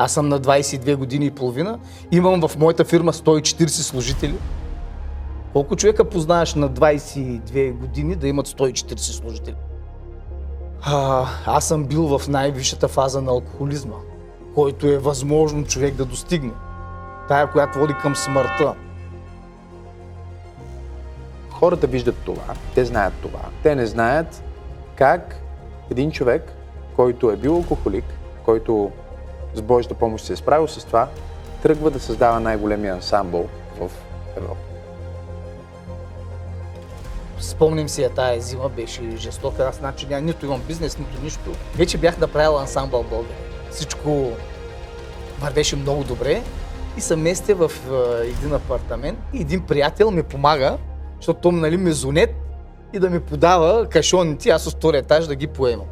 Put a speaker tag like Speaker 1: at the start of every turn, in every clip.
Speaker 1: Аз съм на 22 години и половина. Имам в моята фирма 140 служители. Колко човека познаваш на 22 години да имат 140 служители? А, аз съм бил в най-висшата фаза на алкохолизма, който е възможно човек да достигне. Тая, която води към смъртта.
Speaker 2: Хората виждат това, те знаят това. Те не знаят как един човек, който е бил алкохолик, който с Божията помощ се е справил с това, тръгва да създава най-големия ансамбъл в Европа.
Speaker 1: Спомням си тая зима, беше жестока. Аз значи няма нито имам бизнес, нито нищо. Вече бях направил ансамбъл България. Всичко вървеше много добре и съм местя в един апартамент и един приятел ми помага, защото той нали, мезонет и да ми подава кашоните, аз от втория етаж да ги поемам.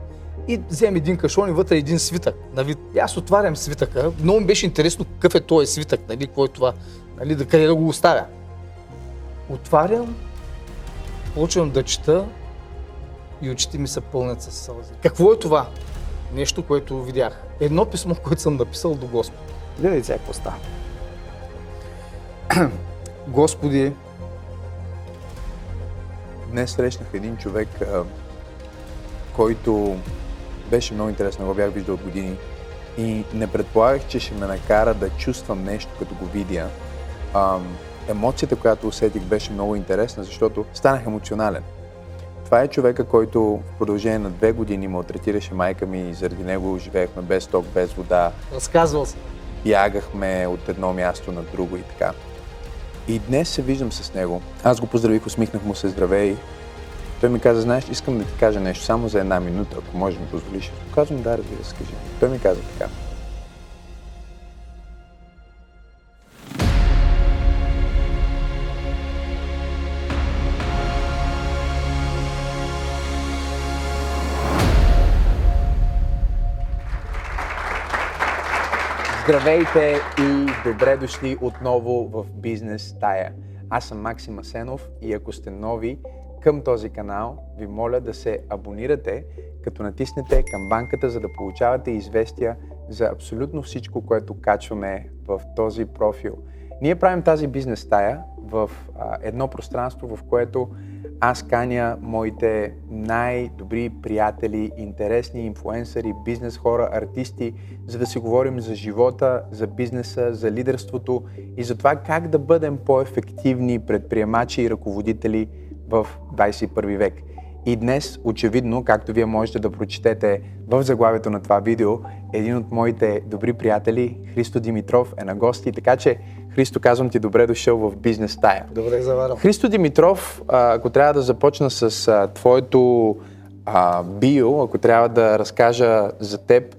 Speaker 1: И вземем един кашон и вътре един свитък. Нали. И аз отварям свитъка. Много ми беше интересно какъв е този свитък, нали, какво е това, нали, да къде да го оставя. Отварям, почвам да чета и очите ми се пълнят с сълзи. Какво е това? Нещо, което видях. Едно писмо, което съм написал до Господ. Гледай сега какво става. Господи,
Speaker 2: Днес срещнах един човек, който беше много интересен, го бях виждал от години и не предполагах, че ще ме накара да чувствам нещо, като го видя. А, емоцията, която усетих, беше много интересна, защото станах емоционален. Това е човека, който в продължение на две години малтретираше майка ми и заради него живеехме без ток, без вода.
Speaker 1: Разказвал се.
Speaker 2: Бягахме от едно място на друго и така. И днес се виждам с него. Аз го поздравих, усмихнах му се здравей. Той ми каза, знаеш, искам да ти кажа нещо само за една минута, ако може да ми позволиш. Казвам, да, разбира се, кажи. Той ми каза така. Здравейте и добре дошли отново в Бизнес Тая. Аз съм Максим Асенов и ако сте нови към този канал, ви моля да се абонирате, като натиснете камбанката, за да получавате известия за абсолютно всичко, което качваме в този профил. Ние правим тази бизнес тая в а, едно пространство, в което аз каня моите най-добри приятели, интересни инфуенсъри, бизнес хора, артисти, за да си говорим за живота, за бизнеса, за лидерството и за това как да бъдем по-ефективни предприемачи и ръководители в 21 век. И днес, очевидно, както вие можете да прочетете в заглавието на това видео, един от моите добри приятели, Христо Димитров, е на гости. Така че, Христо, казвам ти добре дошъл в бизнес тая.
Speaker 1: Добре заварам.
Speaker 2: Христо Димитров, ако трябва да започна с а, твоето а, био, ако трябва да разкажа за теб,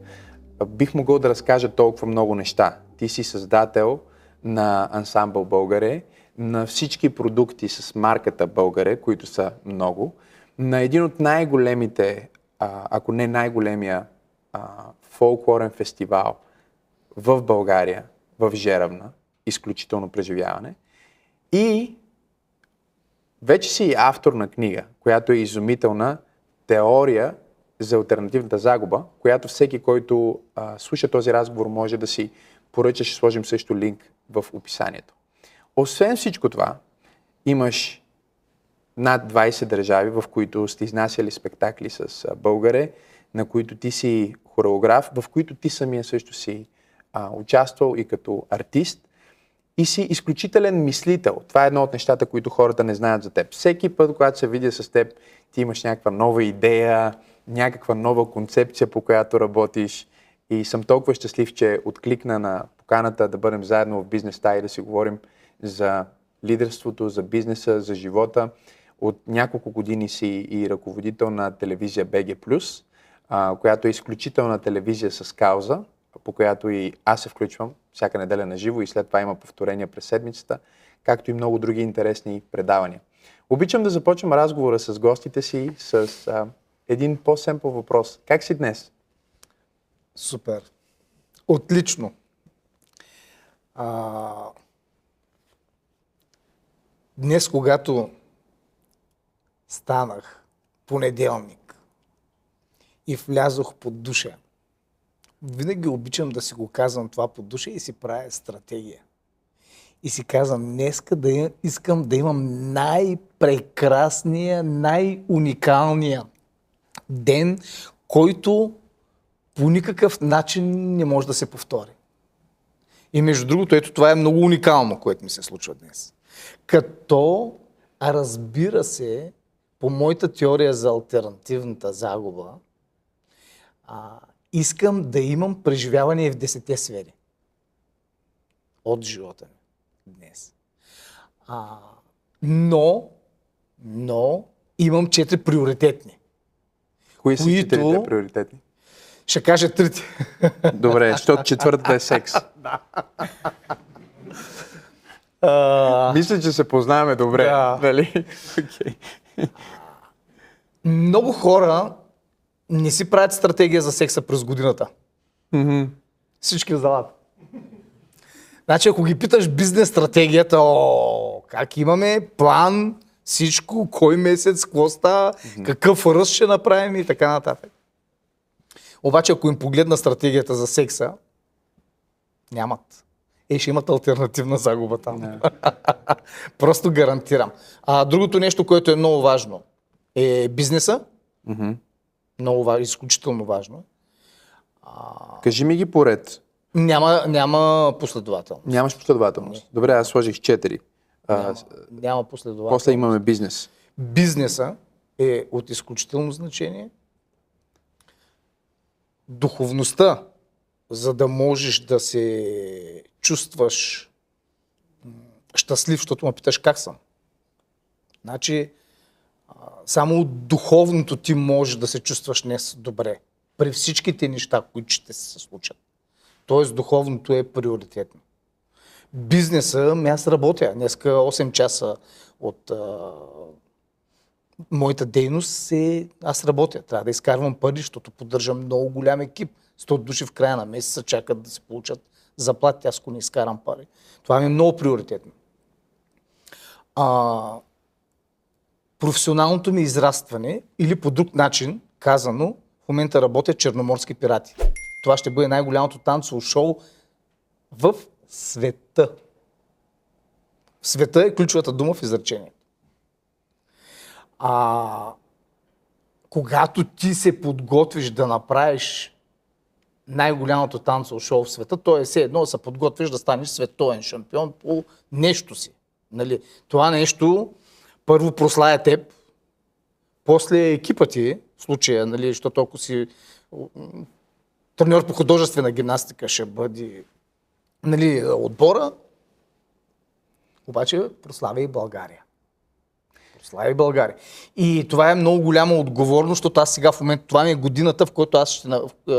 Speaker 2: бих могъл да разкажа толкова много неща. Ти си създател на ансамбъл Българе, на всички продукти с марката Българе, които са много, на един от най-големите, ако не най-големия фолклорен фестивал в България, в Жеравна, изключително преживяване. И вече си автор на книга, която е изумителна теория за альтернативната загуба, която всеки, който а, слуша този разговор, може да си поръча. Ще сложим също линк в описанието. Освен всичко това, имаш над 20 държави, в които сте изнасяли спектакли с българе, на които ти си хореограф, в които ти самия също си а, участвал и като артист и си изключителен мислител. Това е едно от нещата, които хората не знаят за теб. Всеки път, когато се видя с теб, ти имаш някаква нова идея, някаква нова концепция, по която работиш. И съм толкова щастлив, че откликна на поканата да бъдем заедно в бизнес и да си говорим за лидерството, за бизнеса, за живота. От няколко години си и ръководител на телевизия BG+, която е изключителна телевизия с кауза, по която и аз се включвам всяка неделя на живо и след това има повторения през седмицата, както и много други интересни предавания. Обичам да започвам разговора с гостите си с а, един по-семпъл въпрос. Как си днес?
Speaker 1: Супер. Отлично. А, днес, когато станах понеделник и влязох под душа, винаги обичам да си го казвам това по душа и си правя стратегия. И си казвам, днеска да искам да имам най-прекрасния, най-уникалния ден, който по никакъв начин не може да се повтори. И между другото, ето това е много уникално, което ми се случва днес. Като, а разбира се, по моята теория за альтернативната загуба, а, искам да имам преживяване в десете сфери от живота ми днес. А, но, но имам четири приоритетни.
Speaker 2: Кои са
Speaker 1: Които-
Speaker 2: четирите приоритетни?
Speaker 1: Ще кажа трите.
Speaker 2: Добре, защото четвъртата е секс.
Speaker 1: А,
Speaker 2: Мисля, че се познаваме добре.
Speaker 1: Да.
Speaker 2: Нали? Окей.
Speaker 1: много хора не си правят стратегия за секса през годината. Всички в залата. Значи, ако ги питаш бизнес стратегията, о, как имаме план, всичко, кой месец, какво става, какъв ръст ще направим и така нататък. Обаче, ако им погледна стратегията за секса, нямат. Е, ще имат альтернативна загуба там. Просто гарантирам. А другото нещо, което е много важно, е бизнеса. Много важно, изключително важно.
Speaker 2: Кажи ми ги поред.
Speaker 1: Няма, няма последователност.
Speaker 2: Нямаш последователност. Добре, аз сложих четири. А,
Speaker 1: Няма, няма последователност.
Speaker 2: после имаме бизнес.
Speaker 1: Бизнеса е от изключително значение. Духовността, за да можеш да се чувстваш щастлив, защото ме питаш как съм. Значи, само от духовното ти може да се чувстваш днес добре. При всичките неща, които ще се случат. Тоест, духовното е приоритетно. Бизнеса, ми аз работя. Днеска 8 часа от а, моята дейност е, аз работя. Трябва да изкарвам пари, защото поддържам много голям екип. 100 души в края на месеца чакат да се получат заплати, аз ако не изкарам пари. Това ми е много приоритетно. А, професионалното ми израстване или по друг начин, казано, в момента работя Черноморски пирати. Това ще бъде най-голямото танцово шоу в света. Света е ключовата дума в изречението. А когато ти се подготвиш да направиш най-голямото танцово шоу в света, то е все едно да се подготвиш да станеш световен шампион по нещо си. Нали? Това нещо първо прослая теб, после екипа ти, в случая, нали, защото ако си треньор по художествена гимнастика ще бъде нали, отбора, обаче прославя и България. Прославя и България. И това е много голяма отговорност, защото аз сега в момента, това ми е годината, в която аз ще,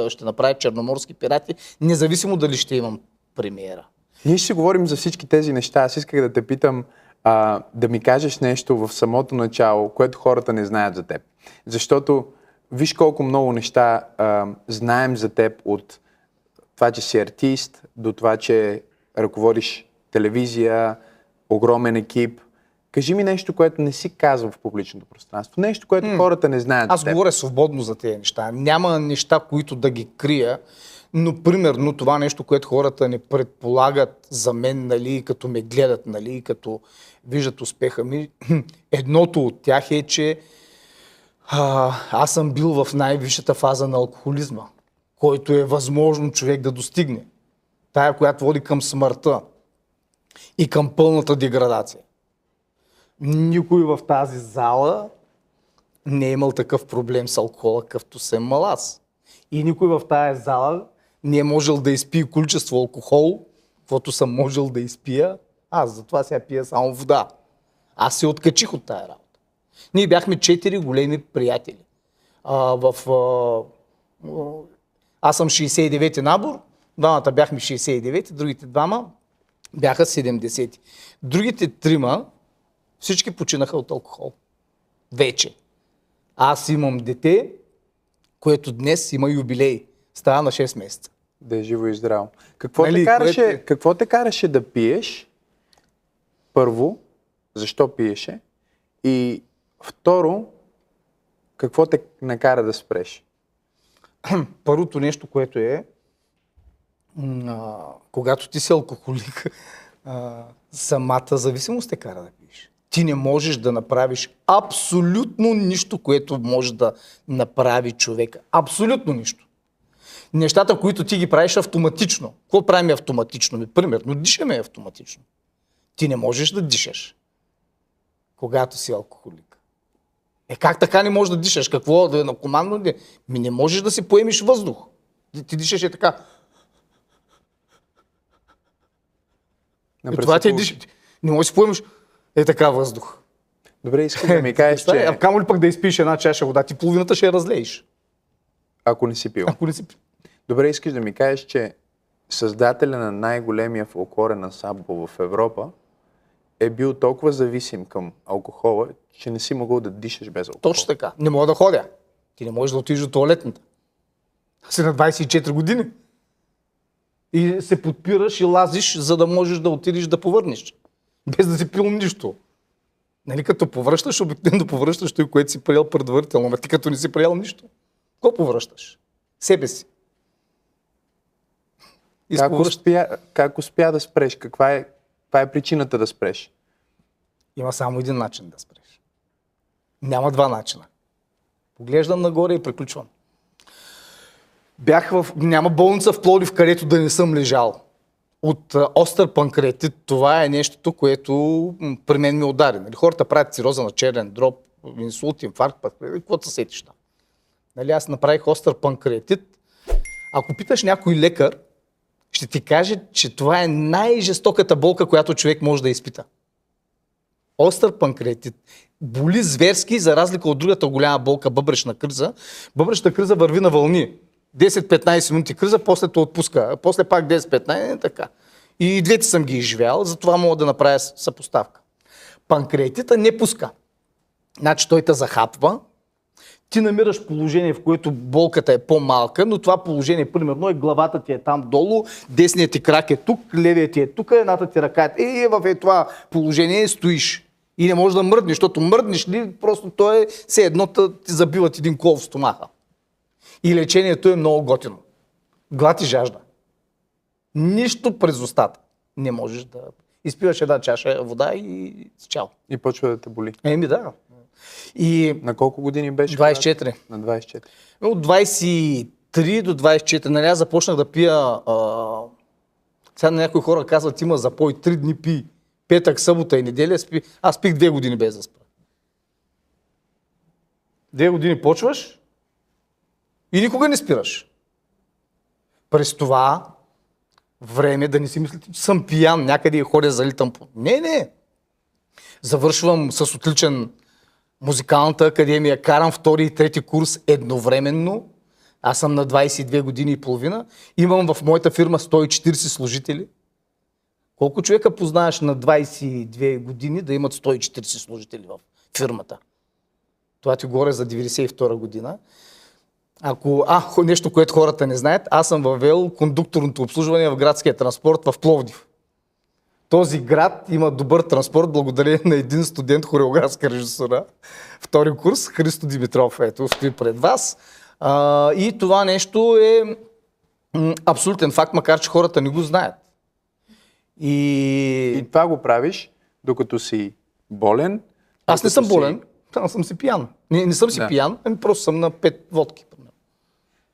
Speaker 1: ще направя Черноморски пирати, независимо дали ще имам премиера.
Speaker 2: Ние ще говорим за всички тези неща. Аз исках да те питам а, да ми кажеш нещо в самото начало, което хората не знаят за теб. Защото виж колко много неща а, знаем за теб от това, че си артист, до това, че ръководиш телевизия, огромен екип. Кажи ми нещо, което не си казва в публичното пространство. Нещо, което хората не знаят
Speaker 1: Аз говоря свободно за тези неща. Няма неща, които да ги крия, но примерно това нещо, което хората не предполагат за мен, нали, като ме гледат, нали, като виждат успеха ми, едното от тях е, че а, аз съм бил в най-висшата фаза на алкохолизма, който е възможно човек да достигне. Тая, която води към смъртта и към пълната деградация. Никой в тази зала не е имал такъв проблем с алкохола, какъвто съм имал аз. И никой в тази зала не е можел да изпие количество алкохол, каквото съм можел да изпия. Аз затова сега пия само вода. Аз се откачих от тая работа. Ние бяхме четири големи приятели. А, в, а, аз съм 69-ти набор, двамата бяхме 69-ти, другите двама бяха 70-ти. Другите трима всички починаха от алкохол. Вече. Аз имам дете, което днес има юбилей. Става на 6 месеца.
Speaker 2: Да е живо и здраво. Какво,
Speaker 1: Нали,
Speaker 2: те караше,
Speaker 1: което
Speaker 2: какво те караше да пиеш? Първо, защо пиеше? И второ, какво те накара да спреш?
Speaker 1: Първото нещо, което е, а, когато ти си алкохолик, а, самата зависимост те кара да. Ти не можеш да направиш абсолютно нищо, което може да направи човека. Абсолютно нищо. Нещата, които ти ги правиш автоматично. Какво правим автоматично? Ми, примерно, дишаме автоматично. Ти не можеш да дишаш, когато си алкохолик. Е как така не можеш да дишаш? Какво да е наркоманно ли? Ми не можеш да си поемиш въздух. Ти, ти дишаш е така.
Speaker 2: На
Speaker 1: И това ти е диш. Не можеш да си поемеш е така въздух.
Speaker 2: Добре, искам да ми кажеш,
Speaker 1: Че...
Speaker 2: че
Speaker 1: А камо ли пък да изпиеш една чаша вода, ти половината ще я разлееш.
Speaker 2: ако не си пил.
Speaker 1: Ако не си...
Speaker 2: Добре, искаш да ми кажеш, че създателя на най-големия фолклорен ансамбъл в Европа е бил толкова зависим към алкохола, че не си могъл да дишаш без алкохол.
Speaker 1: Точно така. Не мога да ходя. Ти не можеш да отидеш до туалетната. Аз си на 24 години. И се подпираш и лазиш, за да можеш да отидеш да повърнеш. Без да си пил нищо. Нали, като повръщаш, обикновено повръщаш той, което си приел предварително. Ти като не си приел нищо, какво повръщаш? Себе си.
Speaker 2: Как успя, как успя да спреш? Каква е, каква е причината да спреш?
Speaker 1: Има само един начин да спреш. Няма два начина. Поглеждам нагоре и приключвам. Бях в... Няма болница в Плодив, където да не съм лежал. От остър панкреатит, това е нещото, което при мен ми удари. Нали, хората правят цироза на черен дроб, инсулт, инфаркт, нали, какво се сетиш там? Нали, аз направих остър панкреатит. Ако питаш някой лекар, ще ти каже, че това е най-жестоката болка, която човек може да изпита остър панкреатит. Боли зверски, за разлика от другата голяма болка, бъбречна криза. Бъбречната криза върви на вълни. 10-15 минути криза, после те отпуска. После пак 10-15, така. И двете съм ги изживял, затова мога да направя съпоставка. Панкреатита не пуска. Значи той те захапва, ти намираш положение, в което болката е по-малка, но това положение, примерно, е главата ти е там долу, десният ти крак е тук, левият ти е тук, едната ти ръка е, и в е това положение стоиш. И не можеш да мръднеш, защото мръднеш ли, просто то е все едно ти забиват един кол в стомаха. И лечението е много готино. Глад и жажда. Нищо през устата. Не можеш да... Изпиваш една чаша вода и чао.
Speaker 2: И почва да те боли.
Speaker 1: Еми да. И
Speaker 2: На колко години беше?
Speaker 1: 24.
Speaker 2: На 24.
Speaker 1: От 23 до 24, нали, аз започнах да пия, а, сега някои хора казват, има запой, 3 дни пи, петък, събота и неделя спи. Аз пих 2 години без да спра. Две години почваш и никога не спираш. През това време да не си мислите, че съм пиян, някъде и ходя залитам по... Не, не. Завършвам с отличен музикалната академия, карам втори и трети курс едновременно. Аз съм на 22 години и половина. Имам в моята фирма 140 служители. Колко човека познаваш на 22 години да имат 140 служители в фирмата? Това ти говоря за 92 година. Ако, а, нещо, което хората не знаят, аз съм въвел кондукторното обслужване в градския транспорт в Пловдив. Този град има добър транспорт благодарение на един студент хореографска режисура. Втори курс, Христо Димитров, ето, стои пред вас. А, и това нещо е абсолютен факт, макар че хората не го знаят. И...
Speaker 2: И това го правиш, докато си болен.
Speaker 1: Аз не съм
Speaker 2: си-
Speaker 1: болен, аз съм си пиян. Не, не съм си
Speaker 2: Да.
Speaker 1: пиян, ами просто съм на пет водки.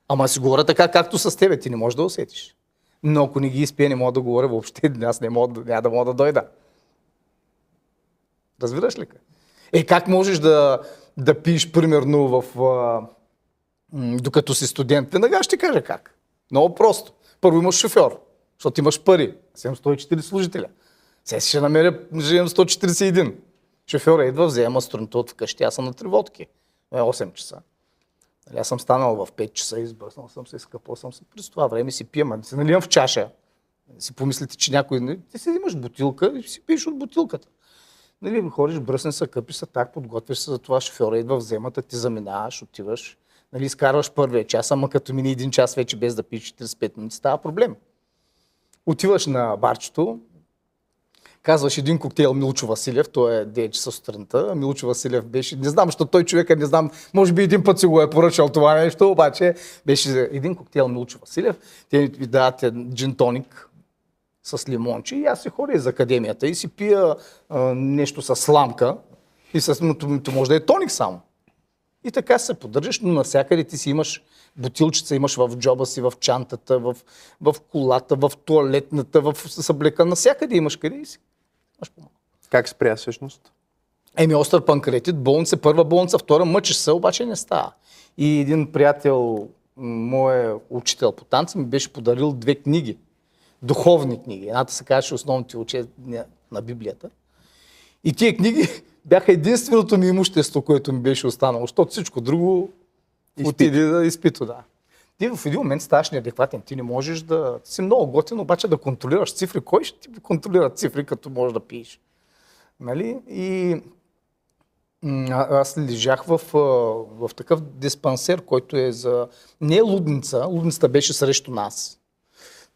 Speaker 1: Ама си говоря така, както с тебе, ти не можеш да усетиш. Но ако не ги изпия, не мога да говоря въобще, аз не мога, няма да мога да дойда. Разбираш ли? Е, как можеш да, да пиеш, примерно, в, а, докато си студент? Веднага ще кажа как. Много просто. Първо имаш шофьор, защото имаш пари. Аз имам 140 служителя. Сега ще намеря, имам 141. Шофьора идва, взема струната от вкъщи, аз съм на три водки. Е 8 часа. Нали, аз съм станал в 5 часа, избръснал съм се, изкъпал съм се. През това време си пия, ма да се наливам в чаша. Си помислите, че някой... нали, Ти си имаш бутилка и си пиеш от бутилката. Нали, ходиш, бръсне се, къпи се, так, подготвяш се за това, шофьора идва, вземата, ти заминаваш, отиваш, нали, изкарваш първия час, ама като мине един час вече без да пиеш 45 минути, става проблем. Отиваш на барчето, казваш един коктейл Милчо Василев, той е 9 часа сутринта. Милчо Василев беше, не знам, що той човека, не знам, може би един път си го е поръчал това нещо, обаче беше един коктейл Милчо Василев. Те ми дават джин тоник с лимонче и аз си ходя из академията и си пия а, нещо с сламка и с, може да е тоник само. И така се поддържаш, но навсякъде ти си имаш бутилчица, имаш в джоба си, в чантата, в, в колата, в туалетната, в съблека, навсякъде имаш къде и си.
Speaker 2: Как спря всъщност?
Speaker 1: Еми, остър панкретит, болница, първа болница, втора, мъчиш се, обаче не става. И един приятел, м, мой учител по танци, ми беше подарил две книги. Духовни книги. Едната се казваше основните учения на Библията. И тия книги бяха единственото ми имущество, което ми беше останало, защото всичко друго отиде да изпито, да. Ти в един момент ставаш неадекватен. Ти не можеш да... Ти си много готин, обаче да контролираш цифри. Кой ще ти контролира цифри, като можеш да пиеш? Нали? И а- аз лежах в, в такъв диспансер, който е за... Не е лудница, лудницата беше срещу нас.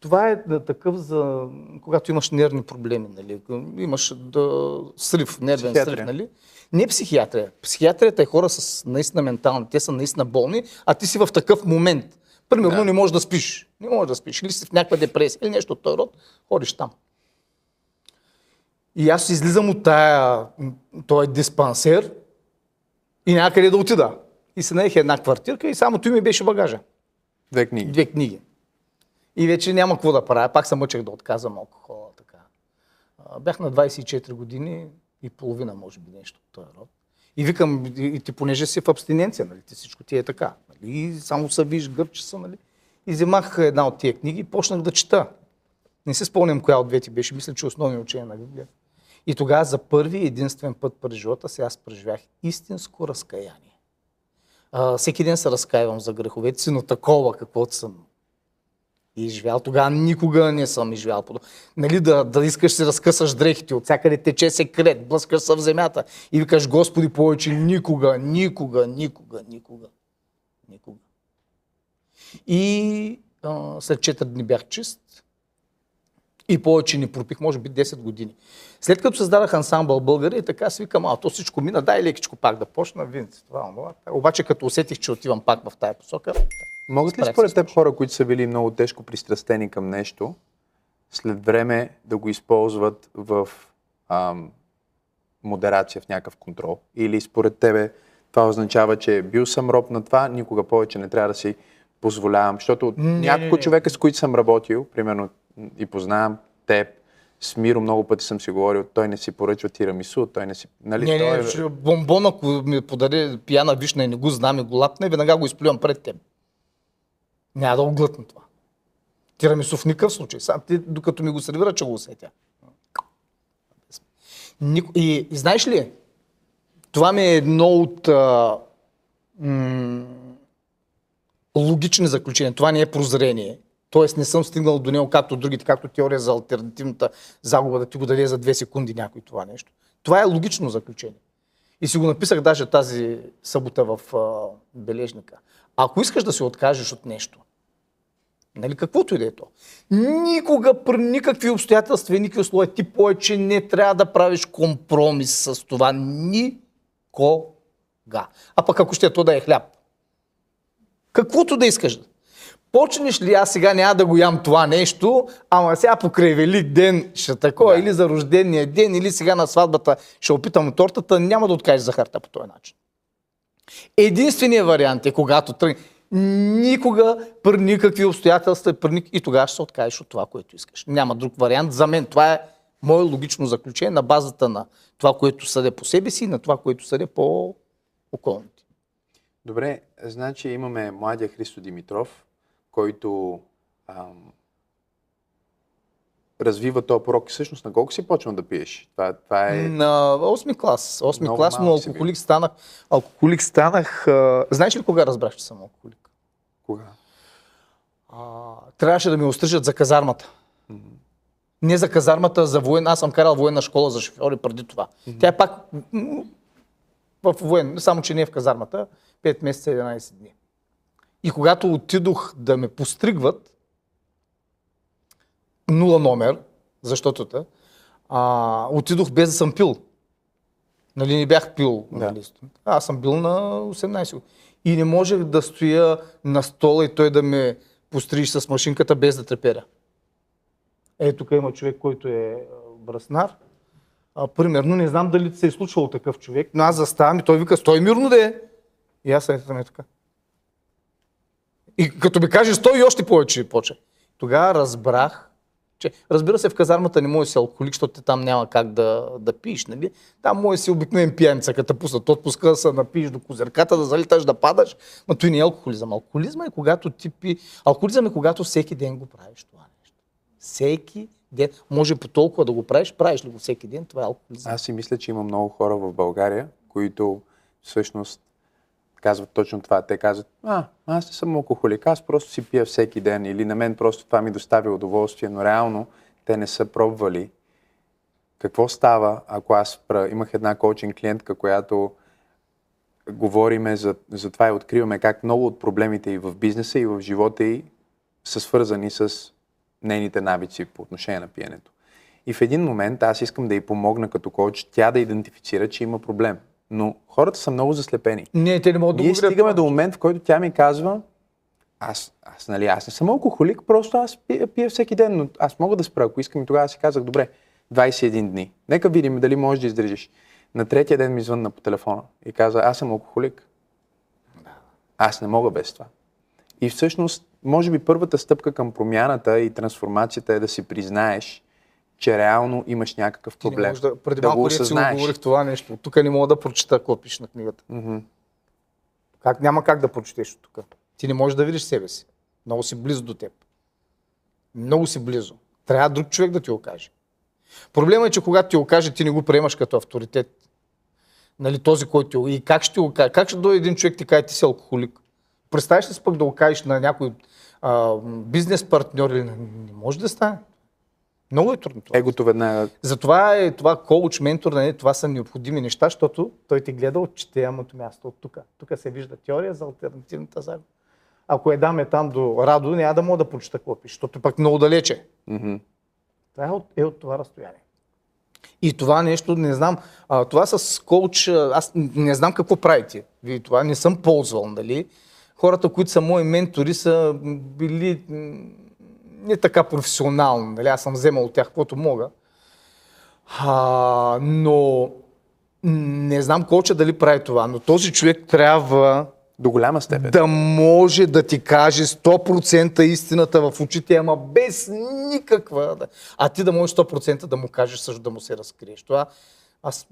Speaker 1: Това е такъв за... Когато имаш нервни проблеми, нали? Имаш да, срив, нервен
Speaker 2: Психиатрия.
Speaker 1: срив, нали? Не психиатрия. Психиатрията е хора с наистина ментални, те са наистина болни, а ти си в такъв момент. Примерно
Speaker 2: Да.
Speaker 1: не можеш да спиш. Не можеш да спиш. Или си в някаква депресия, или нещо от този род, ходиш там. И аз излизам от тая, този диспансер и някъде да отида. И се наех една квартирка и само той ми беше багажа.
Speaker 2: Две книги.
Speaker 1: Две книги. И вече няма какво да правя. Пак се мъчех да отказвам алкохола. Така. Бях на 24 години и половина, може би, нещо от този род. И викам, и ти понеже си в абстиненция, нали, ти всичко ти е така. Нали, и само се виж, гърче са, нали. И вземах една от тия книги и почнах да чета. Не се спомням коя от двете беше, мисля, че основни учения на Библия. И тогава за първи и единствен път през живота си аз преживях истинско разкаяние. А, всеки ден се разкаивам за греховете си, но такова, каквото съм изживял. Тогава никога не съм изживял. Нали, да, да искаш си разкъсаш дрехите, от всякъде тече секрет, блъскаш се в земята и викаш, Господи, повече никога, никога, никога, никога, никога. И а, след 4 дни бях чист и повече не пропих, може би 10 години. След като създадах ансамбъл българи, и така си викам, а то всичко мина, дай лекичко пак да почна, винци, това, това. Обаче като усетих, че отивам пак в тая посока,
Speaker 2: Могат ли според теб хора, които са били много тежко пристрастени към нещо, след време да го използват в ам, модерация, в някакъв контрол? Или според тебе това означава, че бил съм роб на това, никога повече не трябва да си позволявам? Защото
Speaker 1: Не,
Speaker 2: няколко човека, с които съм работил, примерно и познавам теб, с Миро много пъти съм си говорил, той не си поръчва тирамису, той не си... Нали,
Speaker 1: Не,
Speaker 2: той
Speaker 1: не,
Speaker 2: е-
Speaker 1: ще- бомбон, ако ми подаде пияна вишна и не го знам и го лапне, веднага го изплювам пред теб. Няма да го глътна това. Тирамису в никакъв случай. Сам ти, докато ми го сервира, че го усетя. И, и знаеш ли, това ми е едно от а, м- логични заключения. Това не е прозрение. Тоест не съм стигнал до него, както другите, както теория за альтернативната загуба, да ти го даде за две секунди някой това нещо. Това е логично заключение. И си го написах даже тази събота в а, бележника. Ако искаш да се откажеш от нещо, нали, каквото и да е то, никога при никакви обстоятелства и никакви условия ти повече не трябва да правиш компромис с това. Никога. А пък ако ще то да е хляб. Каквото да искаш. Почнеш ли аз сега няма да го ям това нещо, ама сега покрай Велик ден ще такова,
Speaker 2: Да.
Speaker 1: или за рождения ден, или сега на сватбата ще опитам тортата, няма да откажеш захарта по този начин. Единственият вариант е когато тръгне. Никога, при никакви обстоятелства, при ник... и тогава ще се откажеш от това, което искаш. Няма друг вариант. За мен това е мое логично заключение на базата на това, което съдя по себе си и на това, което съдя по околните.
Speaker 2: Добре, значи имаме младия Христо Димитров, който ам, развива този порок. Всъщност на колко си почнал да пиеш? Това, това е...
Speaker 1: На 8 клас. 8
Speaker 2: Много
Speaker 1: клас, но алкохолик станах. Алкохолик станах. А... Знаеш ли кога разбрах, че съм алкохолик?
Speaker 2: Кога?
Speaker 1: А, трябваше да ми острижат за казармата. Не за казармата, за воен. Аз съм карал военна школа за шофьори преди това. Тя е пак в воен, само че не е в казармата, 5 месеца и 11 дни. И когато отидох да ме постригват, нула номер, защото та, а, отидох без да съм пил. Нали, не бях пил.
Speaker 2: Да.
Speaker 1: Нали. Аз съм бил на 18 години. И не можех да стоя на стола и той да ме постриж с машинката без да треперя. Е, тук има човек, който е браснар. А, примерно, не знам дали се е случвало такъв човек, но аз заставам и той вика, стой мирно да е. И аз съм е така. И като ми каже стой и още повече почва. Тогава разбрах, че разбира се в казармата не може да си алкохолик, защото ти там няма как да, да пиеш, нали? Там може да си обикновен пияница, като те пуснат отпуска да се напиеш до козирката, да залиташ, да падаш, но той не е алкохолизъм. Алкохолизъм е когато ти пи... Алкохолизъм е когато всеки ден го правиш това. Всеки ден. Може по толкова да го правиш, правиш ли го всеки ден, това е алкохолизъм.
Speaker 2: Аз си мисля, че има много хора в България, които всъщност казват точно това. Те казват, а, аз не съм алкохолик, аз просто си пия всеки ден или на мен просто това ми доставя удоволствие, но реално те не са пробвали. Какво става, ако аз пра... имах една коучинг клиентка, която говориме за, за това и откриваме как много от проблемите и в бизнеса, и в живота й са свързани с нейните навици по отношение на пиенето. И в един момент аз искам да й помогна като коуч, тя да идентифицира, че има проблем. Но хората са много заслепени.
Speaker 1: Не, те не могат да
Speaker 2: Ние стигаме
Speaker 1: това.
Speaker 2: до момент, в който тя ми казва, аз, аз, нали, аз не съм алкохолик, просто аз пия, пия всеки ден, но аз мога да спра, ако искам. И тогава си казах, добре, 21 дни. Нека видим дали можеш да издържиш. На третия ден ми звънна по телефона и каза, аз съм алкохолик. Аз не мога без това. И всъщност, може би първата стъпка към промяната и трансформацията е да си признаеш, че реално имаш някакъв
Speaker 1: Ти не
Speaker 2: проблем.
Speaker 1: можеш да, преди
Speaker 2: да
Speaker 1: малко си говорих това нещо. Тук не мога да прочита какво пише на книгата.
Speaker 2: Мгм.
Speaker 1: Как, няма как да прочетеш от тук. Ти не можеш да видиш себе си. Много си близо до теб. Много си близо. Трябва друг човек да ти го каже. Проблема е, че когато ти го каже, ти не го приемаш като авторитет. Нали, този, който ти го... И как ще го каже? Как ще дойде един човек ти каже, ти си алкохолик? Представяш ли си пък да го кажеш на някой а, бизнес партньор или... Не, не може да стане. Много е трудно това.
Speaker 2: Егото веднага
Speaker 1: Затова е това коуч, ментор, нали, това са необходими неща, защото той ти гледа от четеямото място от тук. Тук се вижда теория за альтернативната загуба. Ако я даме там до Радо, няма да мога да прочита какво пише, защото пък много далече.
Speaker 2: Мгм.
Speaker 1: Това е от, е от това разстояние. И това нещо, не знам, а, това с коуч, аз не знам какво правите. Вие това не съм ползвал, нали? Хората, които са мои ментори, са били не така професионални, нали? Аз съм вземал от тях каквото мога. А, но не знам коуча дали прави това, но този човек трябва
Speaker 2: До голяма степен.
Speaker 1: да може да ти каже 100% истината в очите, ама без никаква. А ти да можеш 100% да му кажеш също да му се разкриеш. Това аз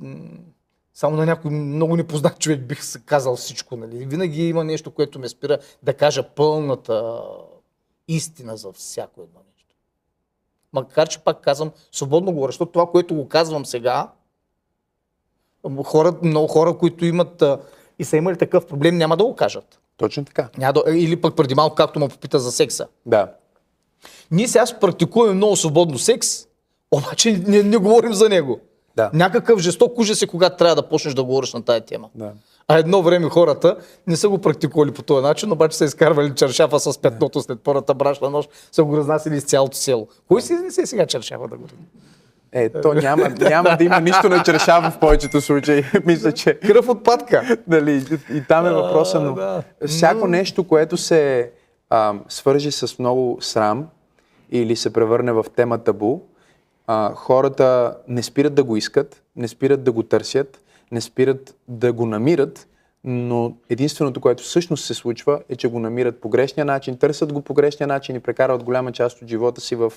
Speaker 1: само на някой много непознат човек бих се казал всичко. Нали? Винаги има нещо, което ме спира да кажа пълната истина за всяко едно нещо. Макар, че пак казвам, свободно говоря, защото това, което го казвам сега, хора, много хора, които имат и са имали такъв проблем, няма да го кажат.
Speaker 2: Точно така.
Speaker 1: Няма да, или пък преди малко, както му попита за секса.
Speaker 2: Да.
Speaker 1: Ние сега практикуваме много свободно секс, обаче не, не говорим за него.
Speaker 2: Да.
Speaker 1: Някакъв жесток ужас е, когато трябва да почнеш да говориш на тая тема.
Speaker 2: Да.
Speaker 1: А едно време хората не са го практикували по този начин, обаче са изкарвали чершафа с петното след първата брашна нощ, са го разнасили из цялото село. Кой си изнесе сега чершафа да го
Speaker 2: Е, то няма, няма да има нищо на чершава в повечето случаи. Мисля, че
Speaker 1: Кръв от патка.
Speaker 2: нали, и там е въпроса, но
Speaker 1: да.
Speaker 2: всяко нещо, което се а, свържи с много срам или се превърне в тема табу, а, хората не спират да го искат, не спират да го търсят, не спират да го намират, но единственото, което всъщност се случва е, че го намират по грешния начин, търсят го по грешния начин и прекарват голяма част от живота си в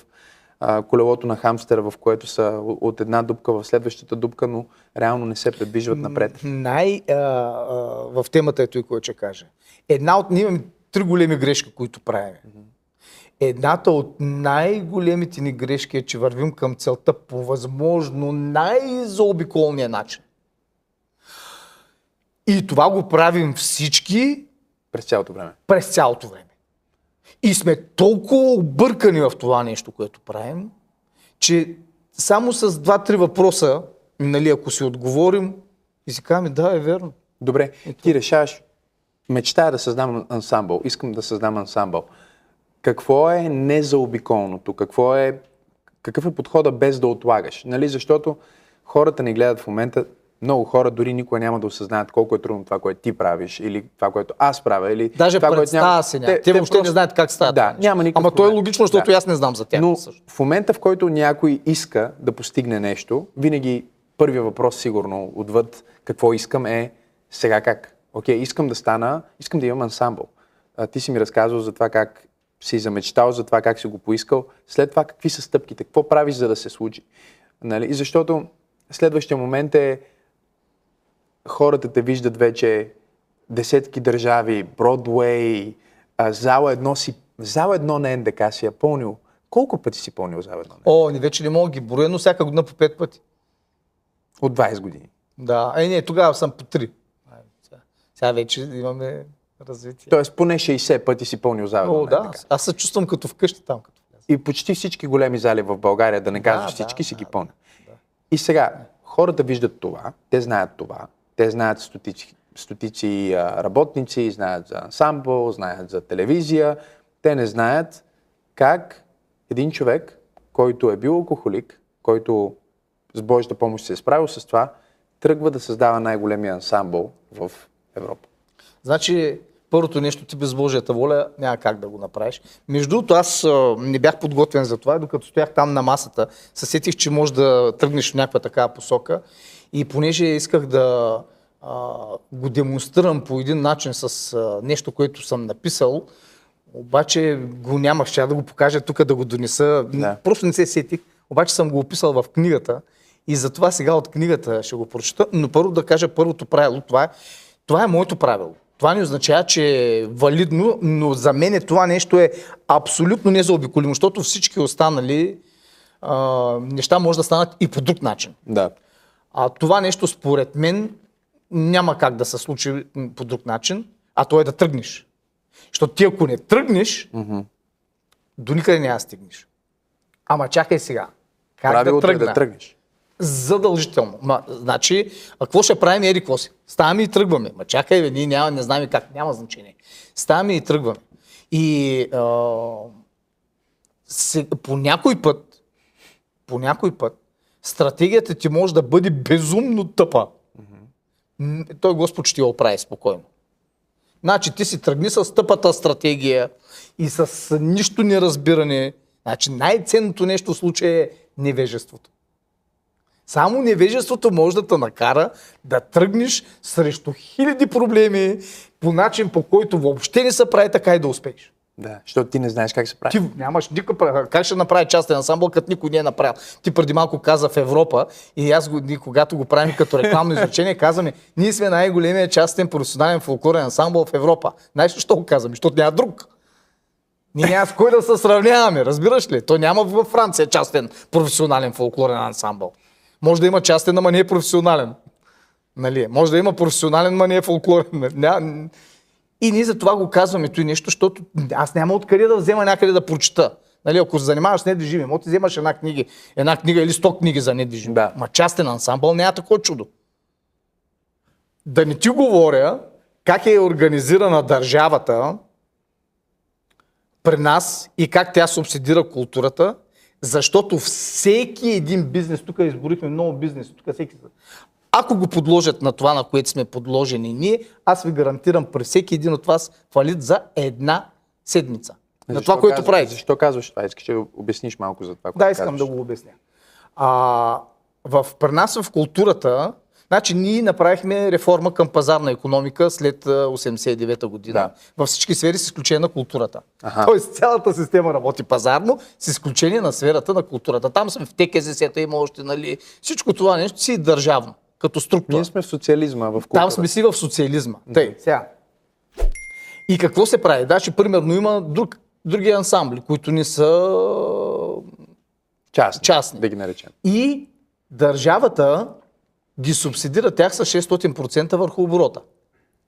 Speaker 2: а, колелото на хамстера, в което са от една дупка в следващата дупка, но реално не се предвижват напред.
Speaker 1: Най, а, а, в темата е той, който ще каже. Една от... Ние имаме три големи грешки, които правим. Едната от най-големите ни грешки е, че вървим към целта по възможно най-заобиколния начин. И това го правим всички
Speaker 2: През цялото време.
Speaker 1: през цялото време. И сме толкова объркани в това нещо, което правим, че само с два-три въпроса, нали, ако си отговорим и си кажем, да, е верно.
Speaker 2: Добре, ти решаваш, мечтая да създам ансамбъл, искам да създам ансамбъл. Какво е незаобиколното? Какво е какъв е подхода без да отлагаш? Нали? Защото хората не гледат в момента, много хора дори никога няма да осъзнаят колко е трудно това, което ти правиш, или това, което аз правя, или
Speaker 1: Даже
Speaker 2: това, което
Speaker 1: представа си няма. Те, въобще не знаят как става.
Speaker 2: Да, няма никакъв
Speaker 1: Ама то е логично, защото
Speaker 2: Да.
Speaker 1: аз не знам за тях.
Speaker 2: Но
Speaker 1: също.
Speaker 2: в момента, в който някой иска да постигне нещо, винаги първият въпрос, сигурно, отвъд какво искам е сега как. Окей, искам да стана, искам да имам ансамбъл. А, ти си ми разказвал за това как си замечтал, за това как си го поискал. След това какви са стъпките, какво правиш за да се случи. Нали? И защото следващия момент е хората те виждат вече десетки държави, Бродвей, зала едно си, зала едно на НДК си е пълнил. Колко пъти си пълнил зала едно?
Speaker 1: О, не вече не мога ги броя, но всяка година по пет пъти.
Speaker 2: От 20 години.
Speaker 1: Да, е, не, тогава съм по три. Сега вече имаме развитие.
Speaker 2: Тоест поне 60 пъти си пълнил зала
Speaker 1: О,
Speaker 2: на
Speaker 1: да,
Speaker 2: НДК.
Speaker 1: аз се чувствам като вкъщи там. Като.
Speaker 2: И почти всички големи зали в България, да не кажа
Speaker 1: да,
Speaker 2: всички, си
Speaker 1: да,
Speaker 2: ги пълня. И сега, хората виждат това, те знаят това, те знаят стотици, стотици а, работници, знаят за ансамбъл, знаят за телевизия, те не знаят как един човек, който е бил алкохолик, който с Божията помощ се е справил с това, тръгва да създава най-големия ансамбъл в Европа.
Speaker 1: Значи, първото нещо, ти без Божията воля няма как да го направиш. Между другото, аз а, не бях подготвен за това, докато стоях там на масата, се сетих, че може да тръгнеш в някаква такава посока. И понеже исках да а, го демонстрирам по един начин с а, нещо, което съм написал, обаче го нямах, ще да го покажа тук, да го донеса.
Speaker 2: Да.
Speaker 1: Просто не се сетих, обаче съм го описал в книгата и затова сега от книгата ще го прочета. Но първо да кажа първото правило. Това е, това е моето правило. Това не означава, че е валидно, но за мен е това нещо е абсолютно незаобиколимо, защото всички останали а, неща може да станат и по друг начин.
Speaker 2: Да.
Speaker 1: А това нещо според мен няма как да се случи по друг начин, а то е да тръгнеш. Защото ти ако не тръгнеш, до никъде няма стигнеш. Ама чакай сега. Как
Speaker 2: Правилото
Speaker 1: да
Speaker 2: е
Speaker 1: тръгна?
Speaker 2: да тръгнеш.
Speaker 1: Задължително. Ма, значи, а какво ще правим, ери, какво си? Ставаме и тръгваме. Ма чакай, ние няма, не знаем как, няма значение. Ставаме и тръгваме. И а, се, по някой път, по някой път, стратегията ти може да бъде безумно тъпа. М, Той Господ ще я оправи спокойно. Значи ти си тръгни с тъпата стратегия и с нищо неразбиране. Значи най-ценното нещо в случая е невежеството. Само невежеството може да те накара да тръгнеш срещу хиляди проблеми по начин, по който въобще не се прави така и да успееш.
Speaker 2: Да, защото ти не знаеш как се прави.
Speaker 1: Ти нямаш никакъв Как ще направи частен ансамбъл, като никой не е направил? Ти преди малко каза в Европа и аз, го, когато го правим като рекламно изречение, казваме, ние сме най-големия частен професионален фолклорен ансамбъл в Европа. Знаеш защо го казваме? Защото няма друг. Ние няма с кой да се сравняваме, разбираш ли? То няма във Франция частен професионален фолклорен ансамбъл. Може да има частен, ама не е професионален. Нали? Може да има професионален, ма не е фолклорен. Ня... И ние за това го казваме той нещо, защото аз няма откъде да взема някъде да прочита. Нали, ако се занимаваш с недвижими, може да вземаш една книга, една книга или сто книги за недвижими.
Speaker 2: Да.
Speaker 1: Ма частен ансамбъл няма такова чудо. Да не ти говоря как е организирана държавата при нас и как тя субсидира културата, защото всеки един бизнес, тук изборихме много бизнеси, тук всеки... Ако го подложат на това, на което сме подложени ние, аз ви гарантирам при всеки един от вас фалит за една седмица. На
Speaker 2: Защо
Speaker 1: това, което
Speaker 2: казваш-
Speaker 1: правите.
Speaker 2: Защо казваш това? Искаш да обясниш малко за това, което
Speaker 1: Да, искам
Speaker 2: казваш.
Speaker 1: да го обясня. А, в, при нас в културата, значи ние направихме реформа към пазарна економика след а, 89-та година.
Speaker 2: Да.
Speaker 1: Във всички сфери с изключение на културата.
Speaker 2: Аха.
Speaker 1: Тоест цялата система работи пазарно, с изключение на сферата на културата. Там сме в ТКЗС-та, има още, нали, всичко това нещо си е държавно, като структура.
Speaker 2: Ние сме в социализма, в културата.
Speaker 1: Там сме си в социализма. Тъй, сега. И какво се прави? Значи, примерно, има друг, други ансамбли, които не са
Speaker 2: частни,
Speaker 1: частни.
Speaker 2: да ги наречем.
Speaker 1: и държавата ги субсидира тях с 600% върху оборота.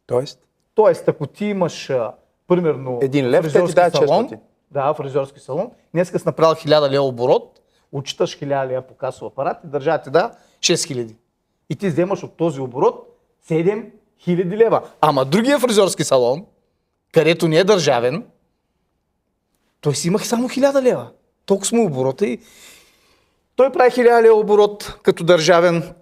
Speaker 2: Тоест,
Speaker 1: Тоест, ако ти имаш, а, примерно,
Speaker 2: Един лев, те ти
Speaker 1: салон,
Speaker 2: 600.
Speaker 1: да, фризьорски салон, днеска си направил 1000 лева оборот, отчиташ 1000 лева по касов апарат и държавата ти да 6000. И ти вземаш от този оборот 7000 лева. Ама другия фризьорски салон, където не е държавен, той си имах само 1000 лева. Толкова сме оборота и Той прави 1000 лева оборот като държавен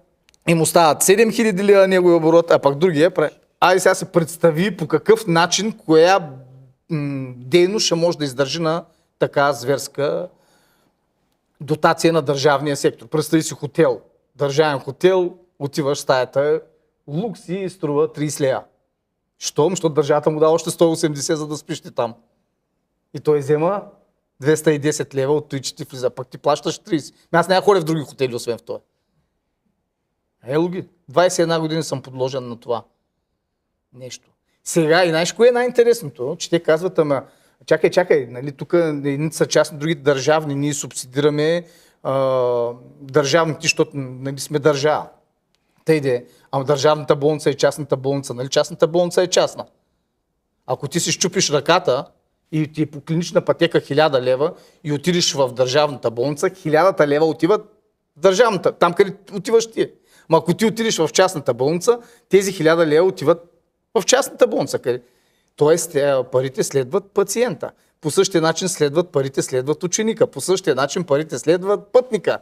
Speaker 1: и му стават 7000 лева неговия оборот, а пък другия прави. Айде сега се представи по какъв начин, коя м- дейност ще може да издържи на така зверска дотация на държавния сектор. Представи си хотел, държавен хотел, отиваш стаята, лукс и струва 30 лева. Що? Защото държавата му дава още 180, за да спиш ти там. И той взема 210 лева от той, че ти влиза, пък ти плащаш 30. Ами Аз няма ходя в други хотели, освен в този. Ело ги. 21 години съм подложен на това нещо. Сега и знаеш кое е най-интересното? Че те казват, ама чакай, чакай, нали, тук едните са частни, другите държавни, ние субсидираме а, държавните, защото нали, сме държава. Те иде, ама държавната болница е частната болница, нали частната болница е частна. Ако ти си щупиш ръката и ти е по клинична пътека 1000 лева и отидеш в държавната болница, 1000 лева отиват в държавната, там къде отиваш ти. Ма ако ти отидеш в частната болница, тези 1000 лева отиват в частната болница. Къде? Тоест, те, парите следват пациента. По същия начин следват парите, следват ученика. По същия начин парите следват пътника.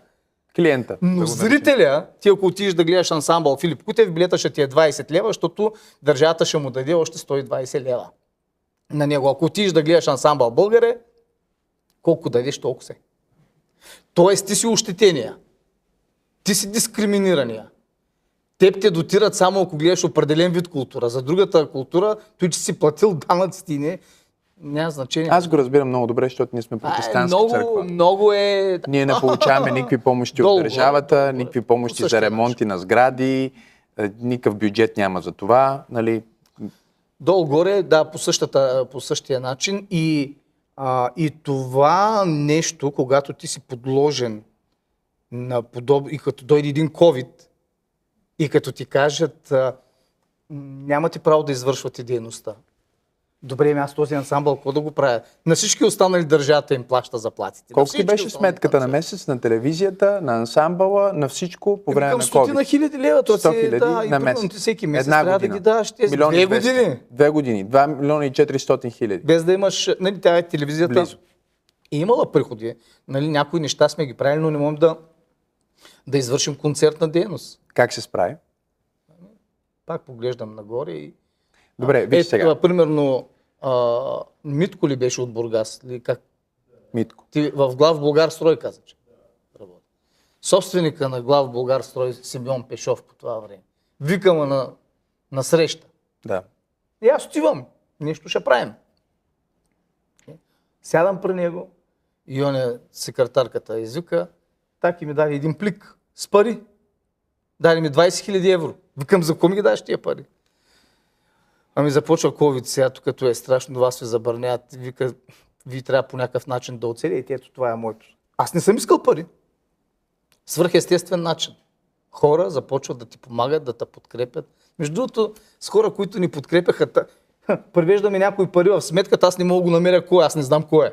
Speaker 2: Клиента.
Speaker 1: Но
Speaker 2: да
Speaker 1: зрителя, ти ако отидеш да гледаш ансамбъл Филип Кутев, билета ще ти е 20 лева, защото държавата ще му даде още 120 лева на него. Ако отидеш да гледаш ансамбъл Българе, колко дадеш, толкова се. Тоест ти си ощетения. Ти си дискриминирания. Теб те дотират само ако гледаш определен вид култура. За другата култура, той, че си платил данъците и не, няма значение.
Speaker 2: Аз го разбирам много добре, защото ние сме
Speaker 1: е
Speaker 2: протестантска
Speaker 1: много,
Speaker 2: църква.
Speaker 1: много е...
Speaker 2: Ние не получаваме никакви помощи
Speaker 1: Долу,
Speaker 2: от държавата, никакви
Speaker 1: по
Speaker 2: помощи за ремонти на сгради, е, никакъв бюджет няма за това. Нали?
Speaker 1: Долу-горе, да, по, същата, по същия начин. И, а, и това нещо, когато ти си подложен на подоб... и като дойде един COVID, и като ти кажат, нямате право да извършвате дейността. Добре, ами аз този ансамбъл, какво да го правя? На всички останали държавата им плаща заплатите. На
Speaker 2: Колко ти беше сметката на месец, на телевизията, на ансамбъла, на всичко по време
Speaker 1: Към
Speaker 2: на COVID?
Speaker 1: хиляди лева, то
Speaker 2: 100
Speaker 1: си,
Speaker 2: хиляди
Speaker 1: да, и
Speaker 2: на месец.
Speaker 1: ти всеки месец
Speaker 2: Една
Speaker 1: трябва
Speaker 2: година.
Speaker 1: да ги даваш тези
Speaker 2: Милион и
Speaker 1: две
Speaker 2: 200.
Speaker 1: години.
Speaker 2: Две години. 2 милиона и 400 хиляди.
Speaker 1: Без да имаш, нали, тя е телевизията.
Speaker 2: Близо.
Speaker 1: е имала приходи. Нали, някои неща сме ги правили, но не можем да, да извършим концертна дейност.
Speaker 2: Как се справи?
Speaker 1: Пак поглеждам нагоре и...
Speaker 2: Добре, виж сега.
Speaker 1: а, примерно, а, Митко ли беше от Бургас? Ли, как?
Speaker 2: Митко.
Speaker 1: Ти в глав Българ строй каза, че работи. Собственика на глав Българ строй Симеон Пешов по това време. Викама на, на среща.
Speaker 2: Да.
Speaker 1: И аз отивам. Нещо ще правим. Сядам при него и он е секретарката извика, так и ми даде един плик с пари. Даде ми 20 000 евро. Викам, за кого ми ги даш тия пари? Ами започва COVID сега, тук като е страшно, вас ви забраняват. Вика, вие трябва по някакъв начин да оцелите. Ето това е моето. Аз не съм искал пари. Свърхестествен начин. Хора започват да ти помагат, да те подкрепят. Между другото, с хора, които ни подкрепяха, та- превеждаме някои пари в сметката, аз не мога да го намеря кой, е, аз не знам кой е.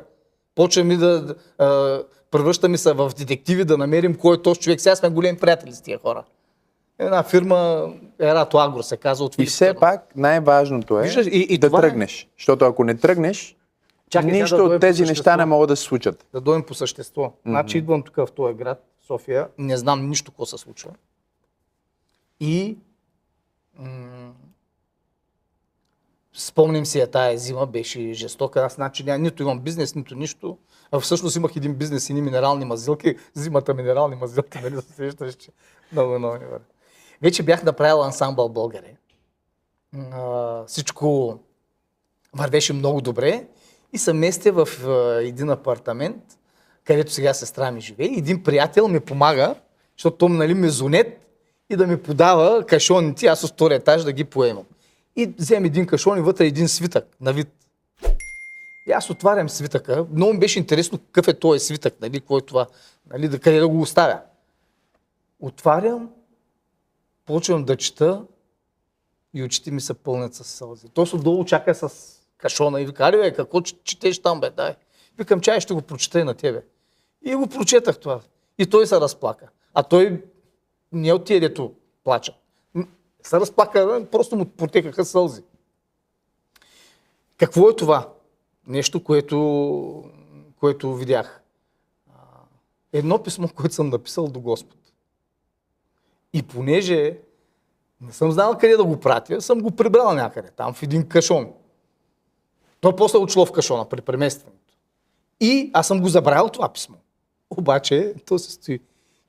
Speaker 1: Почва ми да, да а, превръщаме се в детективи, да намерим кой е този човек. Сега сме големи приятели с тия хора. Една фирма, Ерато Агро се казва от
Speaker 2: И
Speaker 1: Филип
Speaker 2: все
Speaker 1: Търнов.
Speaker 2: пак най-важното е
Speaker 1: Виждаш, и- и
Speaker 2: да
Speaker 1: това е-
Speaker 2: тръгнеш. Защото ако не тръгнеш,
Speaker 1: Чакай
Speaker 2: нищо
Speaker 1: да
Speaker 2: от тези неща не могат да се случат.
Speaker 1: да дойдем по същество. Mm-hmm. Значи идвам тук в този град, София, не знам нищо какво се случва. И м- спомням си я тая зима, беше жестока. Аз значи ня, нито имам бизнес, нито нищо. А всъщност имах един бизнес, и минерални мазилки. Зимата минерални мазилки, нали се сещаш, че много, много не бъде. Вече бях направил ансамбъл българе. А, всичко вървеше много добре и се местя в един апартамент, където сега сестра ми живее. Един приятел ми помага, защото той нали, мезонет и да ми подава кашоните, аз от втория етаж да ги поемам. И взем един кашон и вътре един свитък на вид. И аз отварям свитъка. Много ми беше интересно какъв е този свитък, нали, какво е това, нали, да, къде да го оставя. Отварям, почвам да чета и очите ми се пълнят с сълзи. Той се отдолу чака с кашона и вика, али бе, какво четеш там бе, дай. Викам, чай ще го прочета и на тебе. И го прочетах това. И той се разплака. А той не от тия, дето плача. Се разплака, просто му протекаха сълзи. Какво е това? Нещо, което, което видях. Едно писмо, което съм написал до Господ. И понеже не съм знал къде да го пратя, съм го прибрал някъде, там в един кашон. То после очло в кашона при преместването. И аз съм го забравил това писмо. Обаче, то се стои.